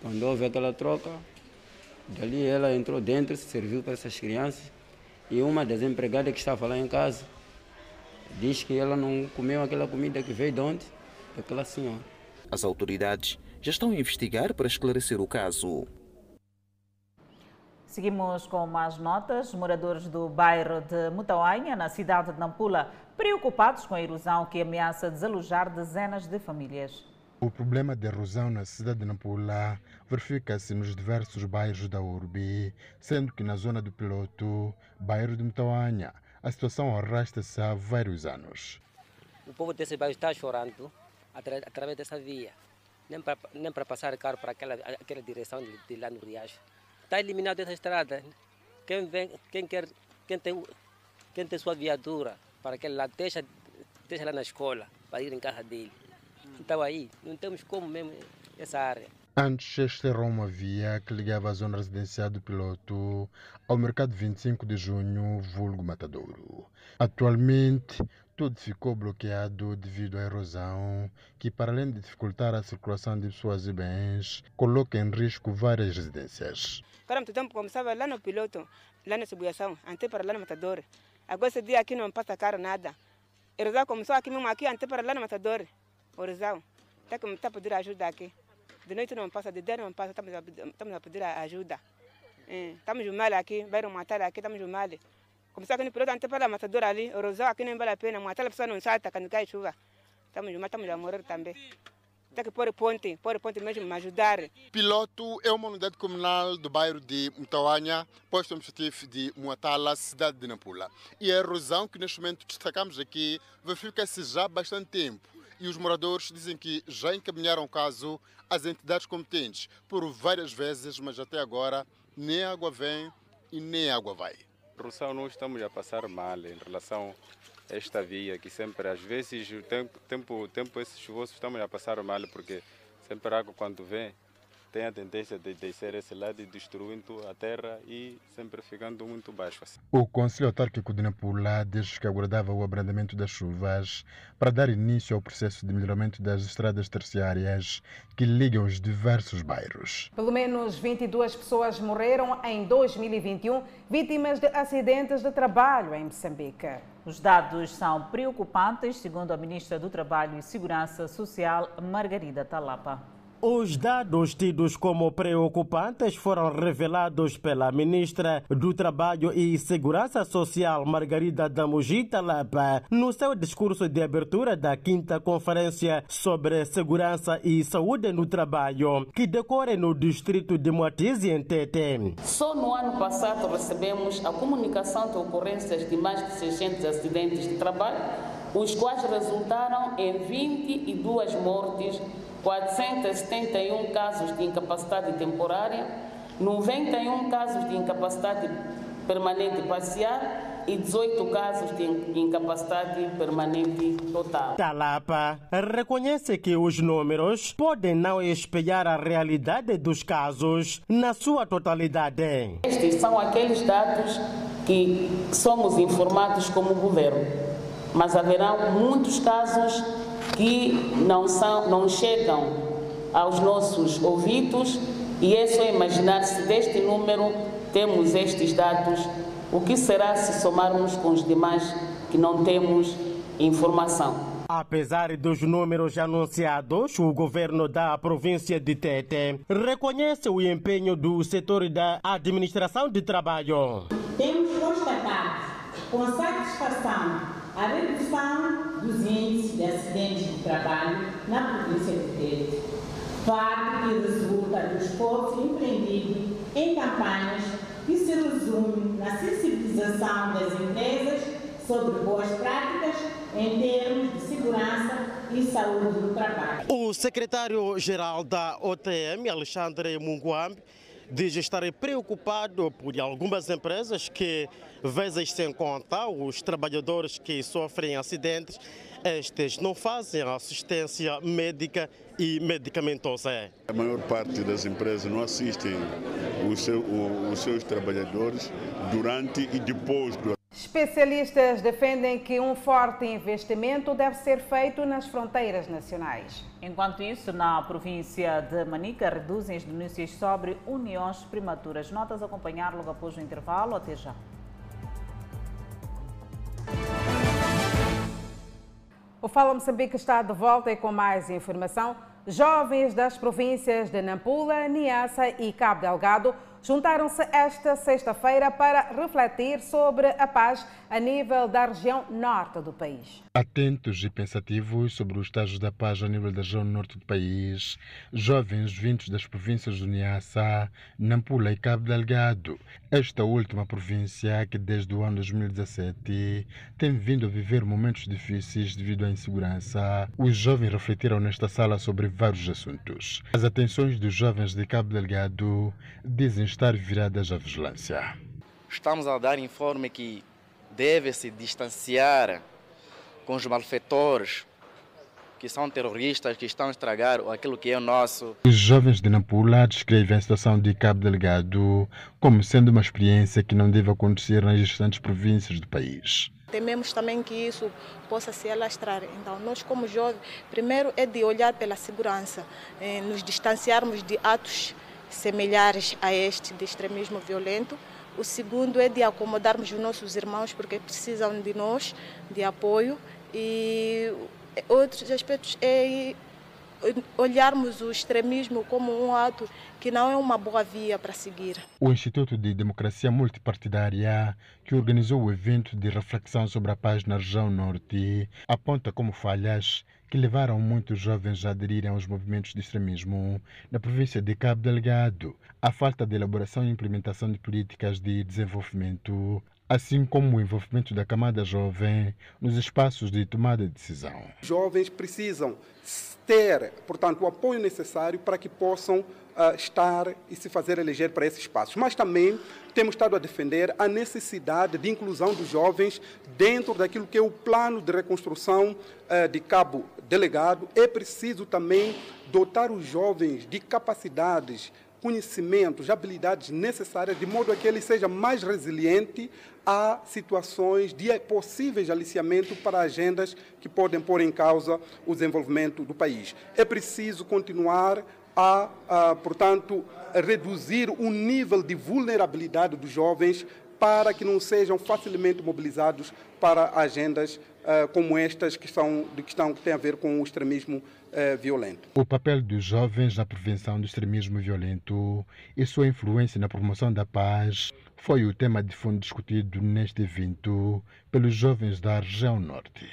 Quando houve aquela troca, dali ela entrou dentro, serviu para essas crianças e uma das empregadas que estava lá em casa diz que ela não comeu aquela comida que veio de onde? Daquela senhora. As autoridades já estão a investigar para esclarecer o caso. Seguimos com mais notas. Moradores do bairro de Mutauanha, na cidade de Nampula, preocupados com a erosão que ameaça desalojar dezenas de famílias. O problema de erosão na cidade de Nampula verifica-se nos diversos bairros da urbe, sendo que na zona do Piloto, bairro de Mutauanha, a situação arrasta-se há vários anos. O povo desse bairro está chorando através dessa via, nem para, nem para passar carro para aquela, aquela direção de, de lá no Riacho está eliminado essa estrada. Quem, vem, quem, quer, quem, tem, quem tem sua viatura para que ela deixa, deixa lá na escola, para ir em casa dele. Então aí, não temos como mesmo essa área. Antes, esta era uma via que ligava a zona residencial do piloto ao mercado 25 de junho, vulgo Matadouro. Atualmente, tudo ficou bloqueado devido à erosão, que, para além de dificultar a circulação de pessoas e bens, coloca em risco várias residências. Para muito tempo começava lá no piloto, lá na subvenção, até para lá no matador. Agora esse dia aqui não passa caro nada. Erosão começou aqui mesmo, aqui até para lá no matador. Erosão. Até que está pedir ajuda aqui. De noite não passa, de dia não passa, estamos a, pedir ajuda. É, estamos mal aqui, vai matar aqui, estamos mal. Começou aqui no piloto, até para a matadora ali, nem vale a pena, matar a pessoa não salta quando cai chuva. Estamos mal, estamos a morrer também. Tem que pôr ponte, pôr ponte mesmo, me ajudar. Piloto é uma unidade comunal do bairro de Mutauanha, posto administrativo de Muatala, cidade de Nampula. E a erosão que neste momento destacamos aqui verifica-se já há bastante tempo. E os moradores dizem que já encaminharam o caso às entidades competentes por várias vezes, mas até agora nem água vem e nem água vai. Erosão não estamos a passar mal em relação esta via, que sempre, às vezes, o tempo, tempo, tempo esse chuvoso estamos a passar mal, porque sempre a água quando vem tem a tendência de descer esse lado e destruindo a terra e sempre ficando muito baixo. Assim. O Conselho Autárquico de Nampula diz que aguardava o abrandamento das chuvas para dar início ao processo de melhoramento das estradas terciárias que ligam os diversos bairros. Pelo menos 22 pessoas morreram em 2021 vítimas de acidentes de trabalho em Moçambique. Os dados são preocupantes, segundo a ministra do Trabalho e Segurança Social, Margarida Talapa. Os dados tidos como preocupantes foram revelados pela ministra do Trabalho e Segurança Social, Margarida Damugita Lapa, no seu discurso de abertura da quinta Conferência sobre Segurança e Saúde no Trabalho, que decorre no distrito de Moatize, em Tete. Só no ano passado recebemos a comunicação de ocorrências de mais de 600 acidentes de trabalho, os quais resultaram em 22 mortes 471 casos de incapacidade temporária, 91 casos de incapacidade permanente parcial e 18 casos de incapacidade permanente total. Talapa reconhece que os números podem não espelhar a realidade dos casos na sua totalidade. Estes são aqueles dados que somos informados como governo, mas haverá muitos casos que não, são, não chegam aos nossos ouvidos e é só imaginar se deste número temos estes dados, o que será se somarmos com os demais que não temos informação. Apesar dos números anunciados, o governo da província de Tete reconhece o empenho do setor da administração de trabalho. Temos constatado com satisfação a redução dos índices de acidentes de trabalho na província de Tete, fato que resulta do esforço empreendido em campanhas que se resume na sensibilização das empresas sobre boas práticas em termos de segurança e saúde do trabalho. O secretário-geral da OTM, Alexandre Munguambi, diz estar preocupado por algumas empresas que, vezes sem conta, os trabalhadores que sofrem acidentes, estes não fazem assistência médica e medicamentosa. A maior parte das empresas não assistem os, seu, os seus trabalhadores durante e depois do Especialistas defendem que um forte investimento deve ser feito nas fronteiras nacionais. Enquanto isso, na província de Manica, reduzem as denúncias sobre uniões prematuras. Notas a acompanhar logo após o intervalo. Até já. O Fala Moçambique está de volta e com mais informação. Jovens das províncias de Nampula, Niassa e Cabo Delgado juntaram-se esta sexta-feira para refletir sobre a paz a nível da região norte do país. Atentos e pensativos sobre os estágios da paz a nível da região norte do país, jovens vindos das províncias do Niassa, Nampula e Cabo Delgado, esta última província que desde o ano 2017 tem vindo a viver momentos difíceis devido à insegurança, os jovens refletiram nesta sala sobre vários assuntos. As atenções dos jovens de Cabo Delgado dizem estar viradas à vigilância. Estamos a dar informe que deve se distanciar com os malfeitores que são terroristas, que estão a estragar aquilo que é o nosso. Os jovens de Nampula descrevem a situação de Cabo Delgado como sendo uma experiência que não deve acontecer nas restantes províncias do país. Tememos também que isso possa se alastrar. Então, nós, como jovens, primeiro é de olhar pela segurança, eh, nos distanciarmos de atos semelhares a este de extremismo violento. O segundo é de acomodarmos os nossos irmãos porque precisam de nós, de apoio. E outros aspectos é olharmos o extremismo como um ato que não é uma boa via para seguir. O Instituto de Democracia Multipartidária, que organizou o evento de reflexão sobre a paz na região norte, aponta como falhas que levaram muitos jovens a aderirem aos movimentos de extremismo na província de Cabo Delgado, a falta de elaboração e implementação de políticas de desenvolvimento, assim como o envolvimento da camada jovem nos espaços de tomada de decisão. Jovens precisam ter, portanto, o apoio necessário para que possam uh, estar e se fazer eleger para esses espaços. Mas também temos estado a defender a necessidade de inclusão dos jovens dentro daquilo que é o plano de reconstrução uh, de Cabo Delegado. É preciso também dotar os jovens de capacidades conhecimentos, habilidades necessárias, de modo a que ele seja mais resiliente a situações de possíveis aliciamento para agendas que podem pôr em causa o desenvolvimento do país. É preciso continuar a, a portanto, reduzir o nível de vulnerabilidade dos jovens para que não sejam facilmente mobilizados para agendas uh, como estas que, são, que, estão, que têm a ver com o extremismo uh, violento. O papel dos jovens na prevenção do extremismo violento e sua influência na promoção da paz foi o tema de fundo discutido neste evento pelos jovens da região norte.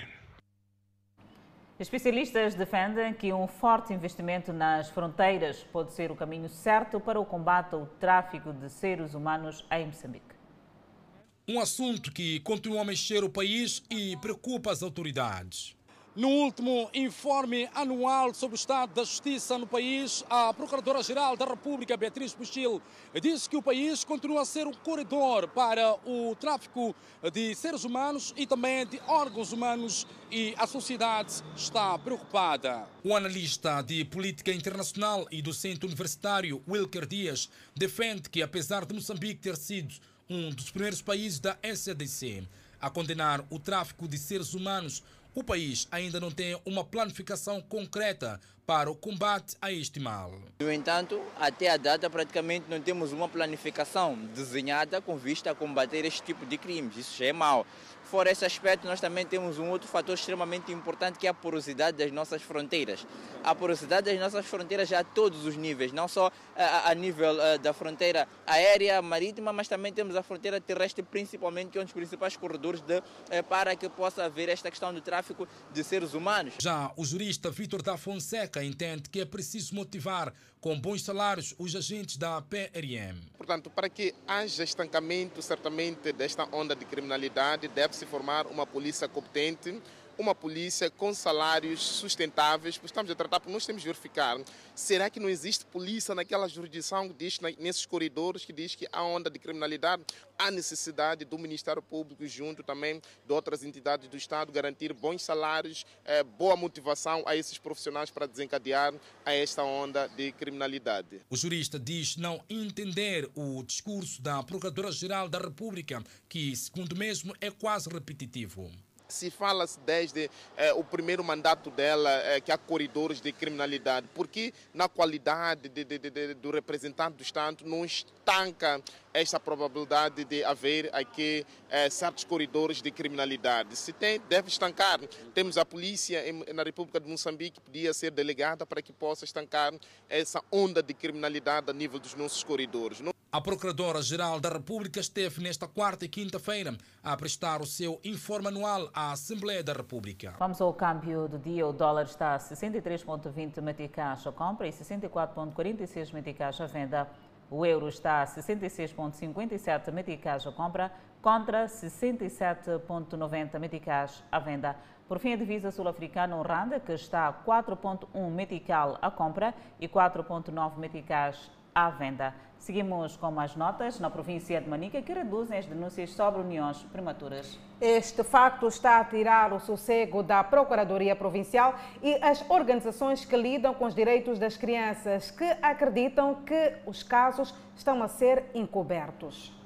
Especialistas defendem que um forte investimento nas fronteiras pode ser o caminho certo para o combate ao tráfico de seres humanos em Moçambique. Um assunto que continua a mexer o país e preocupa as autoridades. No último informe anual sobre o estado da justiça no país, a Procuradora-Geral da República, Beatriz Puxil, disse que o país continua a ser um corredor para o tráfico de seres humanos e também de órgãos humanos e a sociedade está preocupada. O analista de política internacional e docente universitário Wilker Dias defende que, apesar de Moçambique ter sido um dos primeiros países da SADC a condenar o tráfico de seres humanos, o país ainda não tem uma planificação concreta para o combate a este mal. No entanto, até a data praticamente não temos uma planificação desenhada com vista a combater este tipo de crimes. Isso já é mau. Fora esse aspecto, nós também temos um outro fator extremamente importante que é a porosidade das nossas fronteiras. A porosidade das nossas fronteiras já a todos os níveis, não só a, a nível uh, da fronteira aérea, marítima, mas também temos a fronteira terrestre, principalmente, que é um dos principais corredores de, uh, para que possa haver esta questão do tráfico de seres humanos. Já o jurista Vitor da Fonseca entende que é preciso motivar com bons salários os agentes da PRM. Portanto, para que haja estancamento, certamente, desta onda de criminalidade, deve-se formar uma polícia competente, uma polícia com salários sustentáveis, pois estamos a tratar, porque nós temos de verificar, será que não existe polícia naquela jurisdição que diz, nesses corredores, que diz que há onda de criminalidade, há necessidade do Ministério Público, junto também de outras entidades do Estado, garantir bons salários, eh, boa motivação a esses profissionais para desencadear a esta onda de criminalidade. O jurista diz não entender o discurso da Procuradora-Geral da República, que, segundo mesmo, é quase repetitivo se fala-se desde eh, o primeiro mandato dela eh, que há corredores de criminalidade, porque na qualidade de, de, de, do representante do Estado não estanca esta probabilidade de haver aqui eh, certos corredores de criminalidade. Se tem, deve estancar. Temos a polícia em, na República de Moçambique que podia ser delegada para que possa estancar essa onda de criminalidade a nível dos nossos corredores. Não a Procuradora-Geral da República esteve nesta quarta e quinta-feira a prestar o seu informe anual à Assembleia da República. Vamos ao câmbio do dia. O dólar está a 63,20 meticais a compra e 64,46 meticais a venda. O euro está a 66,57 meticais a compra contra 67,90 meticais à venda. Por fim, a divisa sul-africana, o randa, que está a 4,1 metical a compra e 4,9 meticais à venda. Seguimos com mais notas na província de Manica que reduzem as denúncias sobre uniões prematuras. Este facto está a tirar o sossego da Procuradoria Provincial e as organizações que lidam com os direitos das crianças, que acreditam que os casos estão a ser encobertos.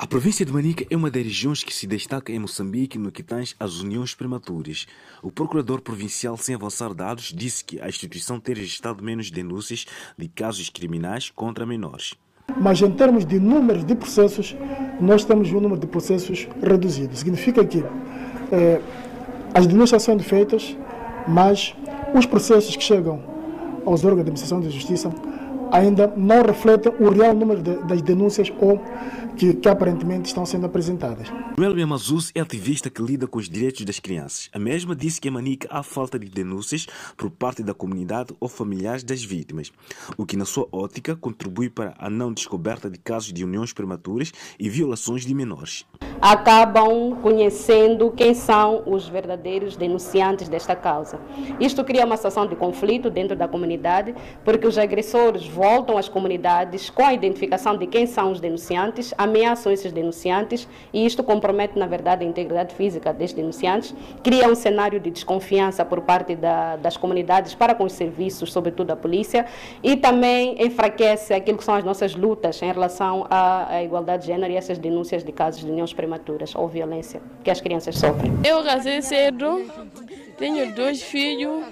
A província de Manica é uma das regiões que se destaca em Moçambique no que tange às uniões prematuras. O procurador provincial, sem avançar dados, disse que a instituição tem registrado menos denúncias de casos criminais contra menores. Mas em termos de números de processos, nós temos um número de processos reduzido. Significa que eh, as denúncias são feitas, mas os processos que chegam aos órgãos de administração de justiça ainda não refletem o real número de, das denúncias ou que, que, aparentemente estão sendo apresentadas. Melvin Mazus é ativista que lida com os direitos das crianças. A mesma disse que em Manica há falta de denúncias por parte da comunidade ou familiares das vítimas, o que, na sua ótica, contribui para a não descoberta de casos de uniões prematuras e violações de menores. Acabam conhecendo quem são os verdadeiros denunciantes desta causa. Isto cria uma situação de conflito dentro da comunidade, porque os agressores voltam às comunidades com a identificação de quem são os denunciantes, ameaçam esses denunciantes e isto compromete, na verdade, a integridade física destes denunciantes, cria um cenário de desconfiança por parte da, das comunidades para com os serviços, sobretudo a polícia, e também enfraquece aquilo que são as nossas lutas em relação à, à igualdade de género e essas denúncias de casos de uniões prematuras ou violência que as crianças sofrem. Eu casei cedo, tenho dois filhos,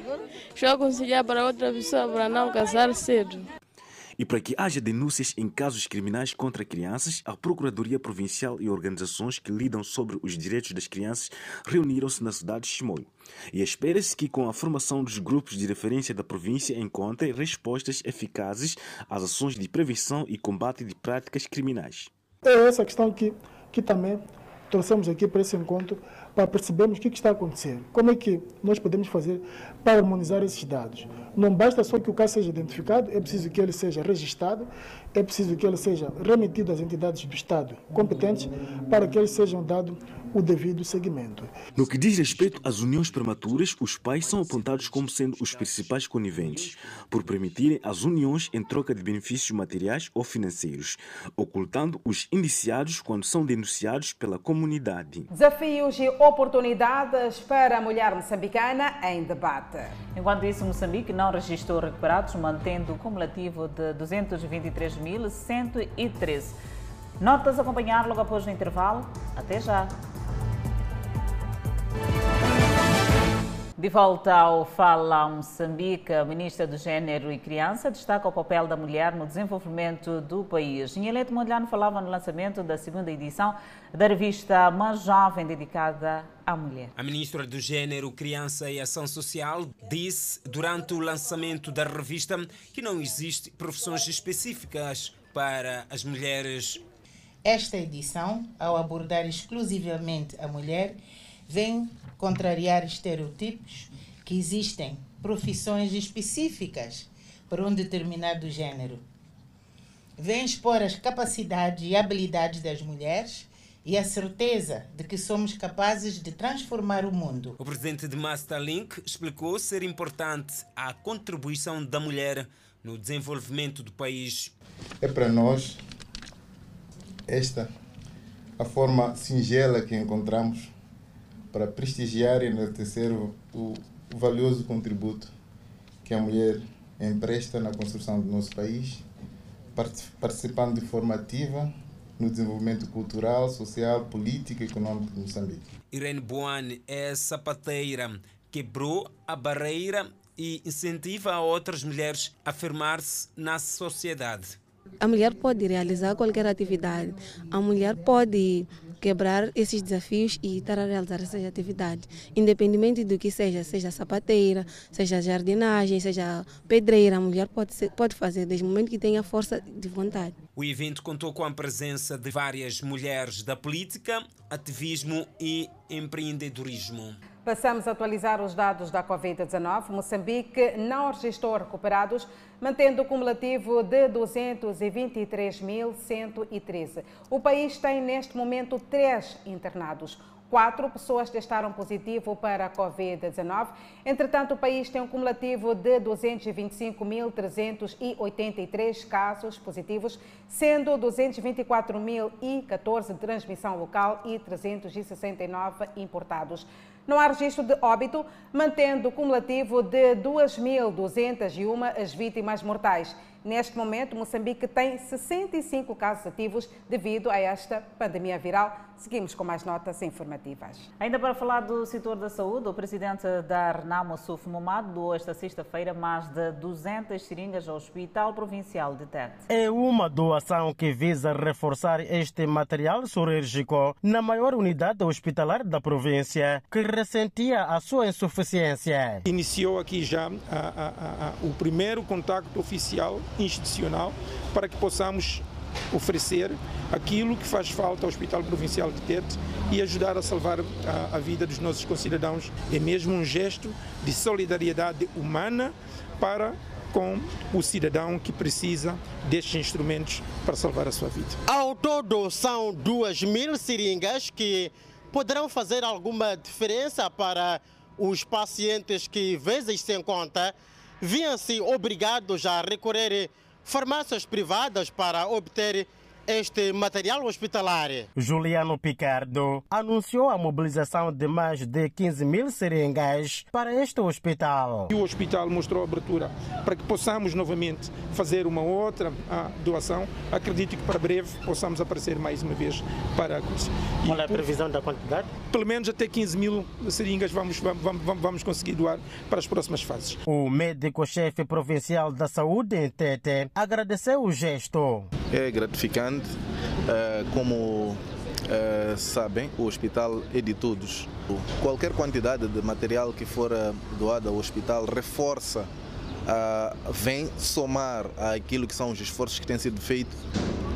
a aconselhar para outra pessoa para não casar cedo. E para que haja denúncias em casos criminais contra crianças, a Procuradoria Provincial e organizações que lidam sobre os direitos das crianças reuniram-se na cidade de Chimoio. E espera-se que, com a formação dos grupos de referência da província, encontrem respostas eficazes às ações de prevenção e combate de práticas criminais. É essa questão que, que também trouxemos aqui para esse encontro para percebermos o que está acontecendo. Como é que nós podemos fazer para harmonizar esses dados? Não basta só que o caso seja identificado, é preciso que ele seja registrado, é preciso que ele seja remetido às entidades do Estado competentes para que eles sejam dados o devido seguimento. No que diz respeito às uniões prematuras, os pais são apontados como sendo os principais coniventes, por permitirem as uniões em troca de benefícios materiais ou financeiros, ocultando os indiciados quando são denunciados pela comunidade. Desafios e oportunidades para a mulher moçambicana em debate. Enquanto isso, Moçambique não registrou recuperados, mantendo o cumulativo de 223.113. Notas acompanhar logo após o intervalo. Até já! De volta ao Fala Moçambique, a ministra do Gênero e Criança destaca o papel da mulher no desenvolvimento do país. Inhelete Mondlane falava no lançamento da segunda edição da revista Mais Jovem, dedicada à mulher. A ministra do Gênero, Criança e Ação Social disse, durante o lançamento da revista, que não existe profissões específicas para as mulheres. Esta edição, ao abordar exclusivamente a mulher, vem contrariar estereotipos que existem profissões específicas para um determinado género. Vem expor as capacidades e habilidades das mulheres e a certeza de que somos capazes de transformar o mundo. O presidente de Masterlink explicou ser importante a contribuição da mulher no desenvolvimento do país. É para nós esta a forma singela que encontramos para prestigiar e enaltecer o, o valioso contributo que a mulher empresta na construção do nosso país, participando de forma ativa no desenvolvimento cultural, social, político e econômico de Moçambique. Irene Boane é sapateira, quebrou a barreira e incentiva outras mulheres a afirmar-se na sociedade. A mulher pode realizar qualquer atividade. A mulher pode quebrar esses desafios e estar a realizar essas atividades, independente do que seja, seja sapateira, seja jardinagem, seja pedreira, a mulher pode, ser, pode fazer desde o momento que tenha força de vontade. O evento contou com a presença de várias mulheres da política, ativismo e empreendedorismo. Passamos a atualizar os dados da Covid-19. Moçambique não registrou recuperados, mantendo o cumulativo de 223.113. O país tem neste momento três internados. Quatro pessoas testaram positivo para a Covid-19. Entretanto, o país tem um cumulativo de 225.383 casos positivos, sendo 224.014 de transmissão local e 369 importados. Não há registro de óbito, mantendo o cumulativo de 2.201 as vítimas mortais. Neste momento, Moçambique tem 65 casos ativos devido a esta pandemia viral. Seguimos com mais notas informativas. Ainda para falar do setor da saúde, o presidente da Renamo Suf Momad doou esta sexta-feira mais de 200 seringas ao Hospital Provincial de Tete. É uma doação que visa reforçar este material cirúrgico na maior unidade hospitalar da província, que ressentia a sua insuficiência. Iniciou aqui já a, a, a, o primeiro contacto oficial institucional para que possamos oferecer aquilo que faz falta ao Hospital Provincial de Tete e ajudar a salvar a, a, vida dos nossos concidadãos. É mesmo um gesto de solidariedade humana para com o cidadão que precisa destes instrumentos para salvar a sua vida. Ao todo, são duas mil seringas que poderão fazer alguma diferença para os pacientes que, vezes sem conta, viam-se obrigados a recorrer farmácias privadas para obter este material hospitalar. Juliano Picardo anunciou a mobilização de mais de 15 mil seringas para este hospital. E o hospital mostrou abertura para que possamos novamente fazer uma outra ah, doação. Acredito que para breve possamos aparecer mais uma vez para a coisa. Qual é a previsão da quantidade? Pelo menos até 15 mil seringas vamos, vamos, vamos conseguir doar para as próximas fases. O médico-chefe provincial da saúde em Tete agradeceu o gesto. É gratificante eh, como eh, sabem, o hospital é de todos. Qualquer quantidade de material que for eh, doada ao hospital reforça, vem somar aquilo que são os esforços que têm sido feitos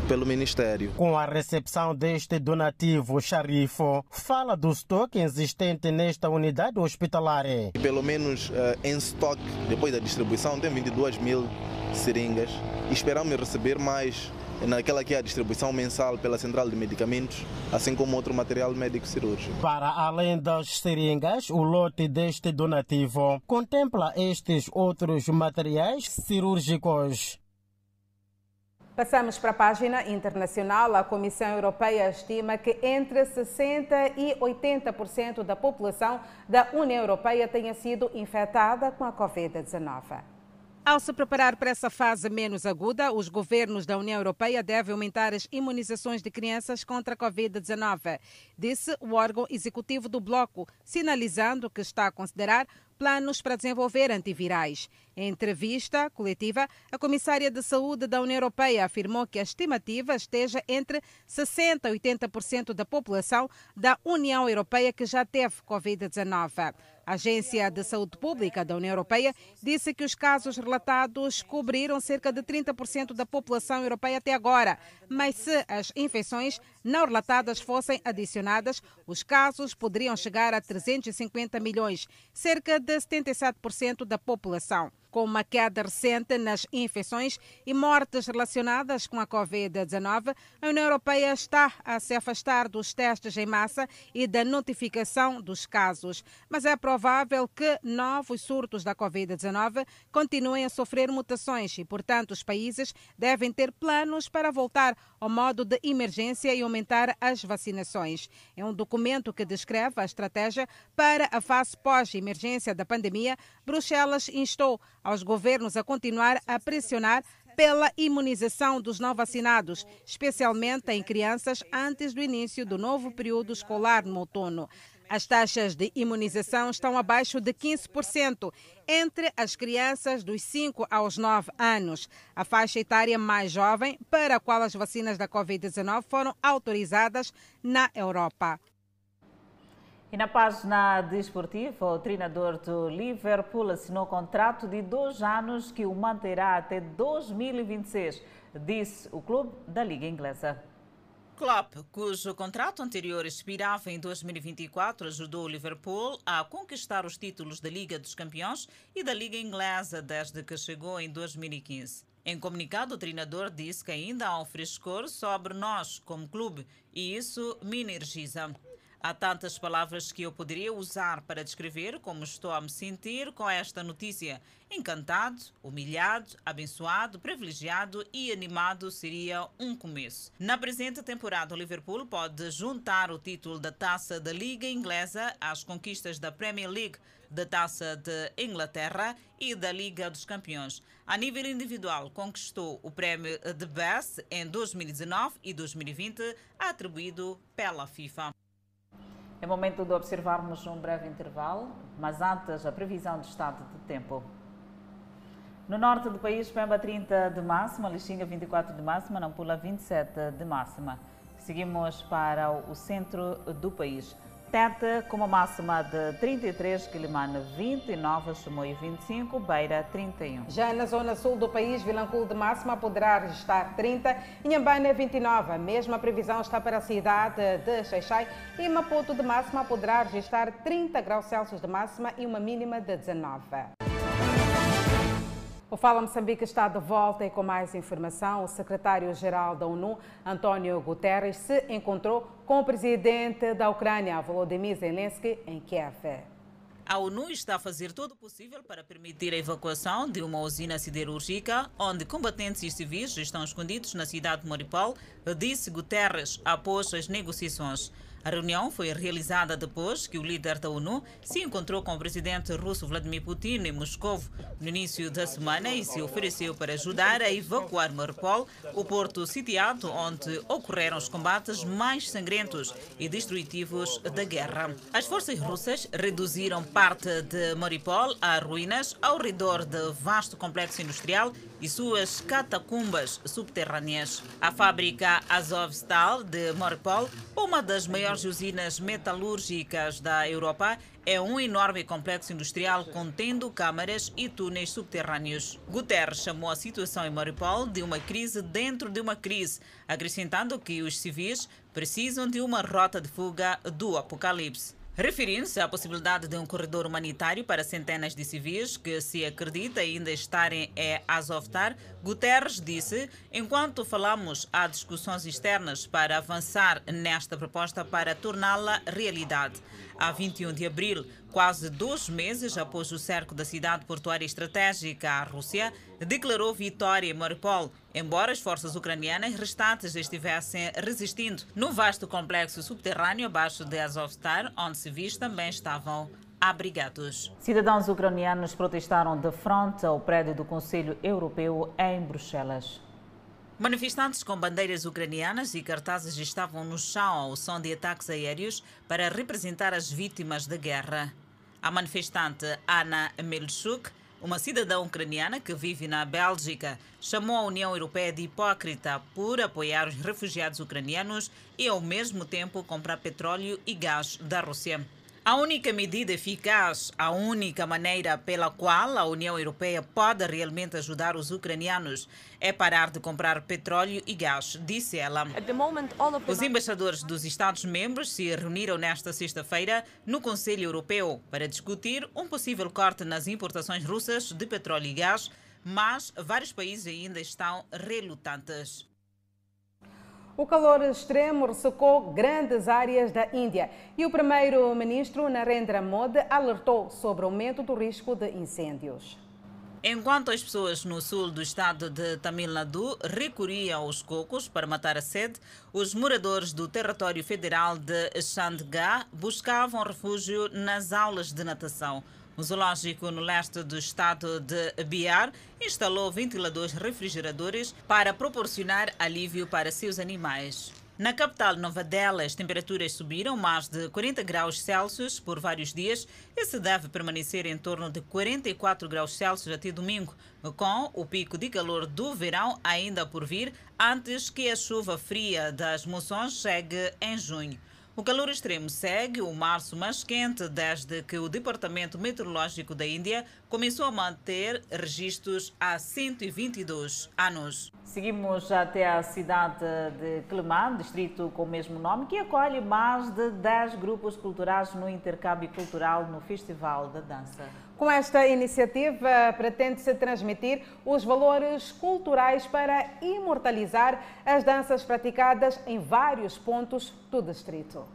pelo Ministério. Com a recepção deste donativo, Charifo fala do estoque existente nesta unidade hospitalar. Pelo menos em estoque, depois da distribuição, tem 22 mil seringas. Esperamos receber mais naquela que é a distribuição mensal pela Central de Medicamentos, assim como outro material médico cirúrgico. Para além das seringas, o lote deste donativo contempla estes outros materiais cirúrgicos. Passamos para a página internacional. A Comissão Europeia estima que entre 60% e 80% da população da União Europeia tenha sido infectada com a Covid-19. Ao se preparar para essa fase menos aguda, os governos da União Europeia devem aumentar as imunizações de crianças contra a Covid-19, disse o órgão executivo do bloco, sinalizando que está a considerar planos para desenvolver antivirais. Em entrevista coletiva, a comissária de saúde da União Europeia afirmou que a estimativa esteja entre 60% e 80% da população da União Europeia que já teve Covid-19. A Agência de Saúde Pública da União Europeia disse que os casos relatados cobriram cerca de 30% da população europeia até agora, mas se as infecções não relatadas fossem adicionadas, os casos poderiam chegar a 350 milhões, cerca de 77% da população com uma queda recente nas infecções e mortes relacionadas com a Covid-19, a União Europeia está a se afastar dos testes em massa e da notificação dos casos. Mas é provável que novos surtos da Covid-19 continuem a sofrer mutações e, portanto, os países devem ter planos para voltar ao modo de emergência e aumentar as vacinações. É um documento que descreve a estratégia para a fase pós-emergência da pandemia. Bruxelas instou aos governos a continuar a pressionar pela imunização dos não vacinados, especialmente em crianças antes do início do novo período escolar no outono. As taxas de imunização estão abaixo de 15% entre as crianças dos 5 aos 9 anos, a faixa etária mais jovem para a qual as vacinas da Covid-19 foram autorizadas na Europa. E na página desportiva, o treinador do Liverpool assinou contrato de dois anos que o manterá até 2026, disse o clube da Liga Inglesa. Klopp, cujo contrato anterior expirava em 2024, ajudou o Liverpool a conquistar os títulos da Liga dos Campeões e da Liga Inglesa desde que chegou em 2015. Em comunicado, o treinador disse que ainda há um frescor sobre nós como clube e isso me energiza. Há tantas palavras que eu poderia usar para descrever como estou a me sentir com esta notícia. Encantado, humilhado, abençoado, privilegiado e animado seria um começo. Na presente temporada, o Liverpool pode juntar o título da taça da Liga Inglesa às conquistas da Premier League, da taça de Inglaterra e da Liga dos Campeões. A nível individual, conquistou o prémio de Best em 2019 e 2020, atribuído pela FIFA. É momento de observarmos um breve intervalo, mas antes a previsão do estado de tempo. No norte do país, Pemba 30 de máxima, Lixinga 24 de máxima, Nampula 27 de máxima. Seguimos para o centro do país. Tete com uma máxima de 33, Quilimane 29, Chimoio 25, Beira 31. Já na zona sul do país, Vilanculo de máxima poderá registrar 30, Inhambane 29. A mesma previsão está para a cidade de Xaixai e Maputo de máxima poderá registrar 30 graus Celsius de máxima e uma mínima de 19. O Fala Moçambique está de volta e com mais informação. O secretário-geral da ONU, António Guterres, se encontrou com o presidente da Ucrânia, Volodymyr Zelensky, em Kiev. A ONU está a fazer todo o possível para permitir a evacuação de uma usina siderúrgica onde combatentes e civis estão escondidos na cidade de Mariupol, disse Guterres após as negociações. A reunião foi realizada depois que o líder da ONU se encontrou com o presidente russo Vladimir Putin em Moscou no início da semana e se ofereceu para ajudar a evacuar Mariupol, o porto sitiado onde ocorreram os combates mais sangrentos e destrutivos da guerra. As forças russas reduziram parte de Mariupol a ruínas ao redor de vasto complexo industrial e suas catacumbas subterrâneas. A fábrica Azovstal de Mariupol, uma das maiores usinas metalúrgicas da Europa, é um enorme complexo industrial contendo câmaras e túneis subterrâneos. Guterres chamou a situação em Mariupol de uma crise dentro de uma crise, acrescentando que os civis precisam de uma rota de fuga do apocalipse. Referindo-se à possibilidade de um corredor humanitário para centenas de civis que se acredita ainda estarem em Azovstal, Guterres disse: enquanto falamos, há discussões externas para avançar nesta proposta para torná-la realidade. A 21 de abril, quase dois meses após o cerco da cidade portuária estratégica, a Rússia declarou vitória em Mariupol, embora as forças ucranianas restantes estivessem resistindo no vasto complexo subterrâneo abaixo de Azovstal, onde civis também estavam abrigados. Cidadãos ucranianos protestaram de frente ao prédio do Conselho Europeu em Bruxelas. Manifestantes com bandeiras ucranianas e cartazes estavam no chão ao som de ataques aéreos para representar as vítimas da guerra. A manifestante Anna Melchuk, uma cidadã ucraniana que vive na Bélgica, chamou a União Europeia de hipócrita por apoiar os refugiados ucranianos e, ao mesmo tempo, comprar petróleo e gás da Rússia. A única medida eficaz, a única maneira pela qual a União Europeia pode realmente ajudar os ucranianos é parar de comprar petróleo e gás, disse ela. Os embaixadores dos Estados-membros se reuniram nesta sexta-feira no Conselho Europeu para discutir um possível corte nas importações russas de petróleo e gás, mas vários países ainda estão relutantes. O calor extremo ressecou grandes áreas da Índia e o primeiro-ministro Narendra Modi alertou sobre o aumento do risco de incêndios. Enquanto as pessoas no sul do estado de Tamil Nadu recorriam aos cocos para matar a sede, os moradores do território federal de Chandgarh buscavam refúgio nas aulas de natação. O zoológico no leste do estado de Bihar instalou ventiladores refrigeradores para proporcionar alívio para seus animais. Na capital Nova Delhi, as temperaturas subiram mais de 40 graus Celsius por vários dias e se deve permanecer em torno de 44 graus Celsius até domingo, com o pico de calor do verão ainda por vir antes que a chuva fria das moções chegue em junho. O calor extremo segue o março mais quente desde que o Departamento Meteorológico da Índia começou a manter registros há 122 anos. Seguimos até a cidade de Clemã, distrito com o mesmo nome, que acolhe mais de 10 grupos culturais no intercâmbio cultural no Festival da Dança. Com esta iniciativa, pretende-se transmitir os valores culturais para imortalizar as danças praticadas em vários pontos do distrito.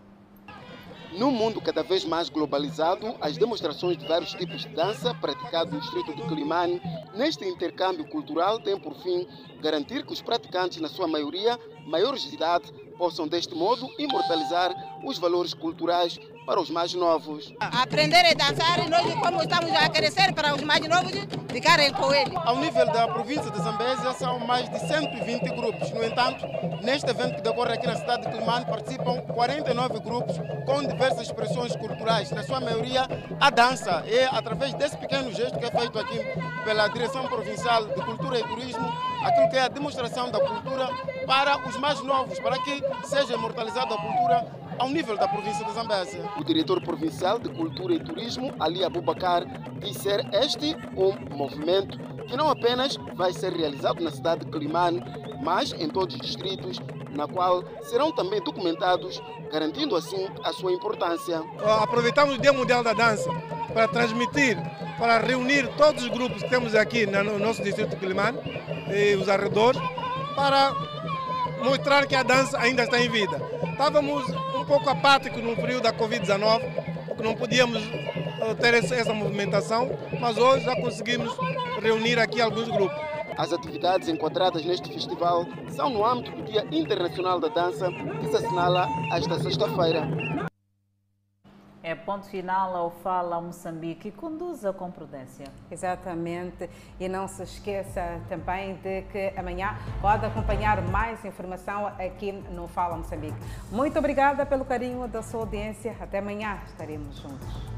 Num mundo cada vez mais globalizado, as demonstrações de vários tipos de dança praticados no distrito de Climane, neste intercâmbio cultural, têm por fim garantir que os praticantes, na sua maioria, maiores de idade, possam deste modo imortalizar os valores culturais para os mais novos. Aprender a dançar e nós, como estamos a crescer para os mais novos, ficarem com ele. Ao nível da província de Zambésia, são mais de 120 grupos. No entanto, neste evento que decorre aqui na cidade de Climane, participam 49 grupos com diversas expressões culturais. Na sua maioria, a dança. É através desse pequeno gesto que é feito aqui pela Direção Provincial de Cultura e Turismo, aquilo que é a demonstração da cultura para os mais novos, para que seja imortalizada a cultura ao nível da província de Zambésia. O diretor provincial de Cultura e Turismo, Ali Abubakar, diz ser este um movimento que não apenas vai ser realizado na cidade de Climane, mas em todos os distritos, na qual serão também documentados, garantindo assim a sua importância. Aproveitamos o Dia Mundial da Dança para transmitir, para reunir todos os grupos que temos aqui no nosso distrito de Climane e os arredores, para mostrar que a dança ainda está em vida. Estávamos um pouco apáticos no período da Covid-19, porque não podíamos ter essa movimentação, mas hoje já conseguimos reunir aqui alguns grupos. As atividades enquadradas neste festival são no âmbito do Dia Internacional da Dança, que se assinala esta sexta-feira. É ponto final ao Fala Moçambique. Conduza com prudência. Exatamente. E não se esqueça também de que amanhã pode acompanhar mais informação aqui no Fala Moçambique. Muito obrigada pelo carinho da sua audiência. Até amanhã estaremos juntos.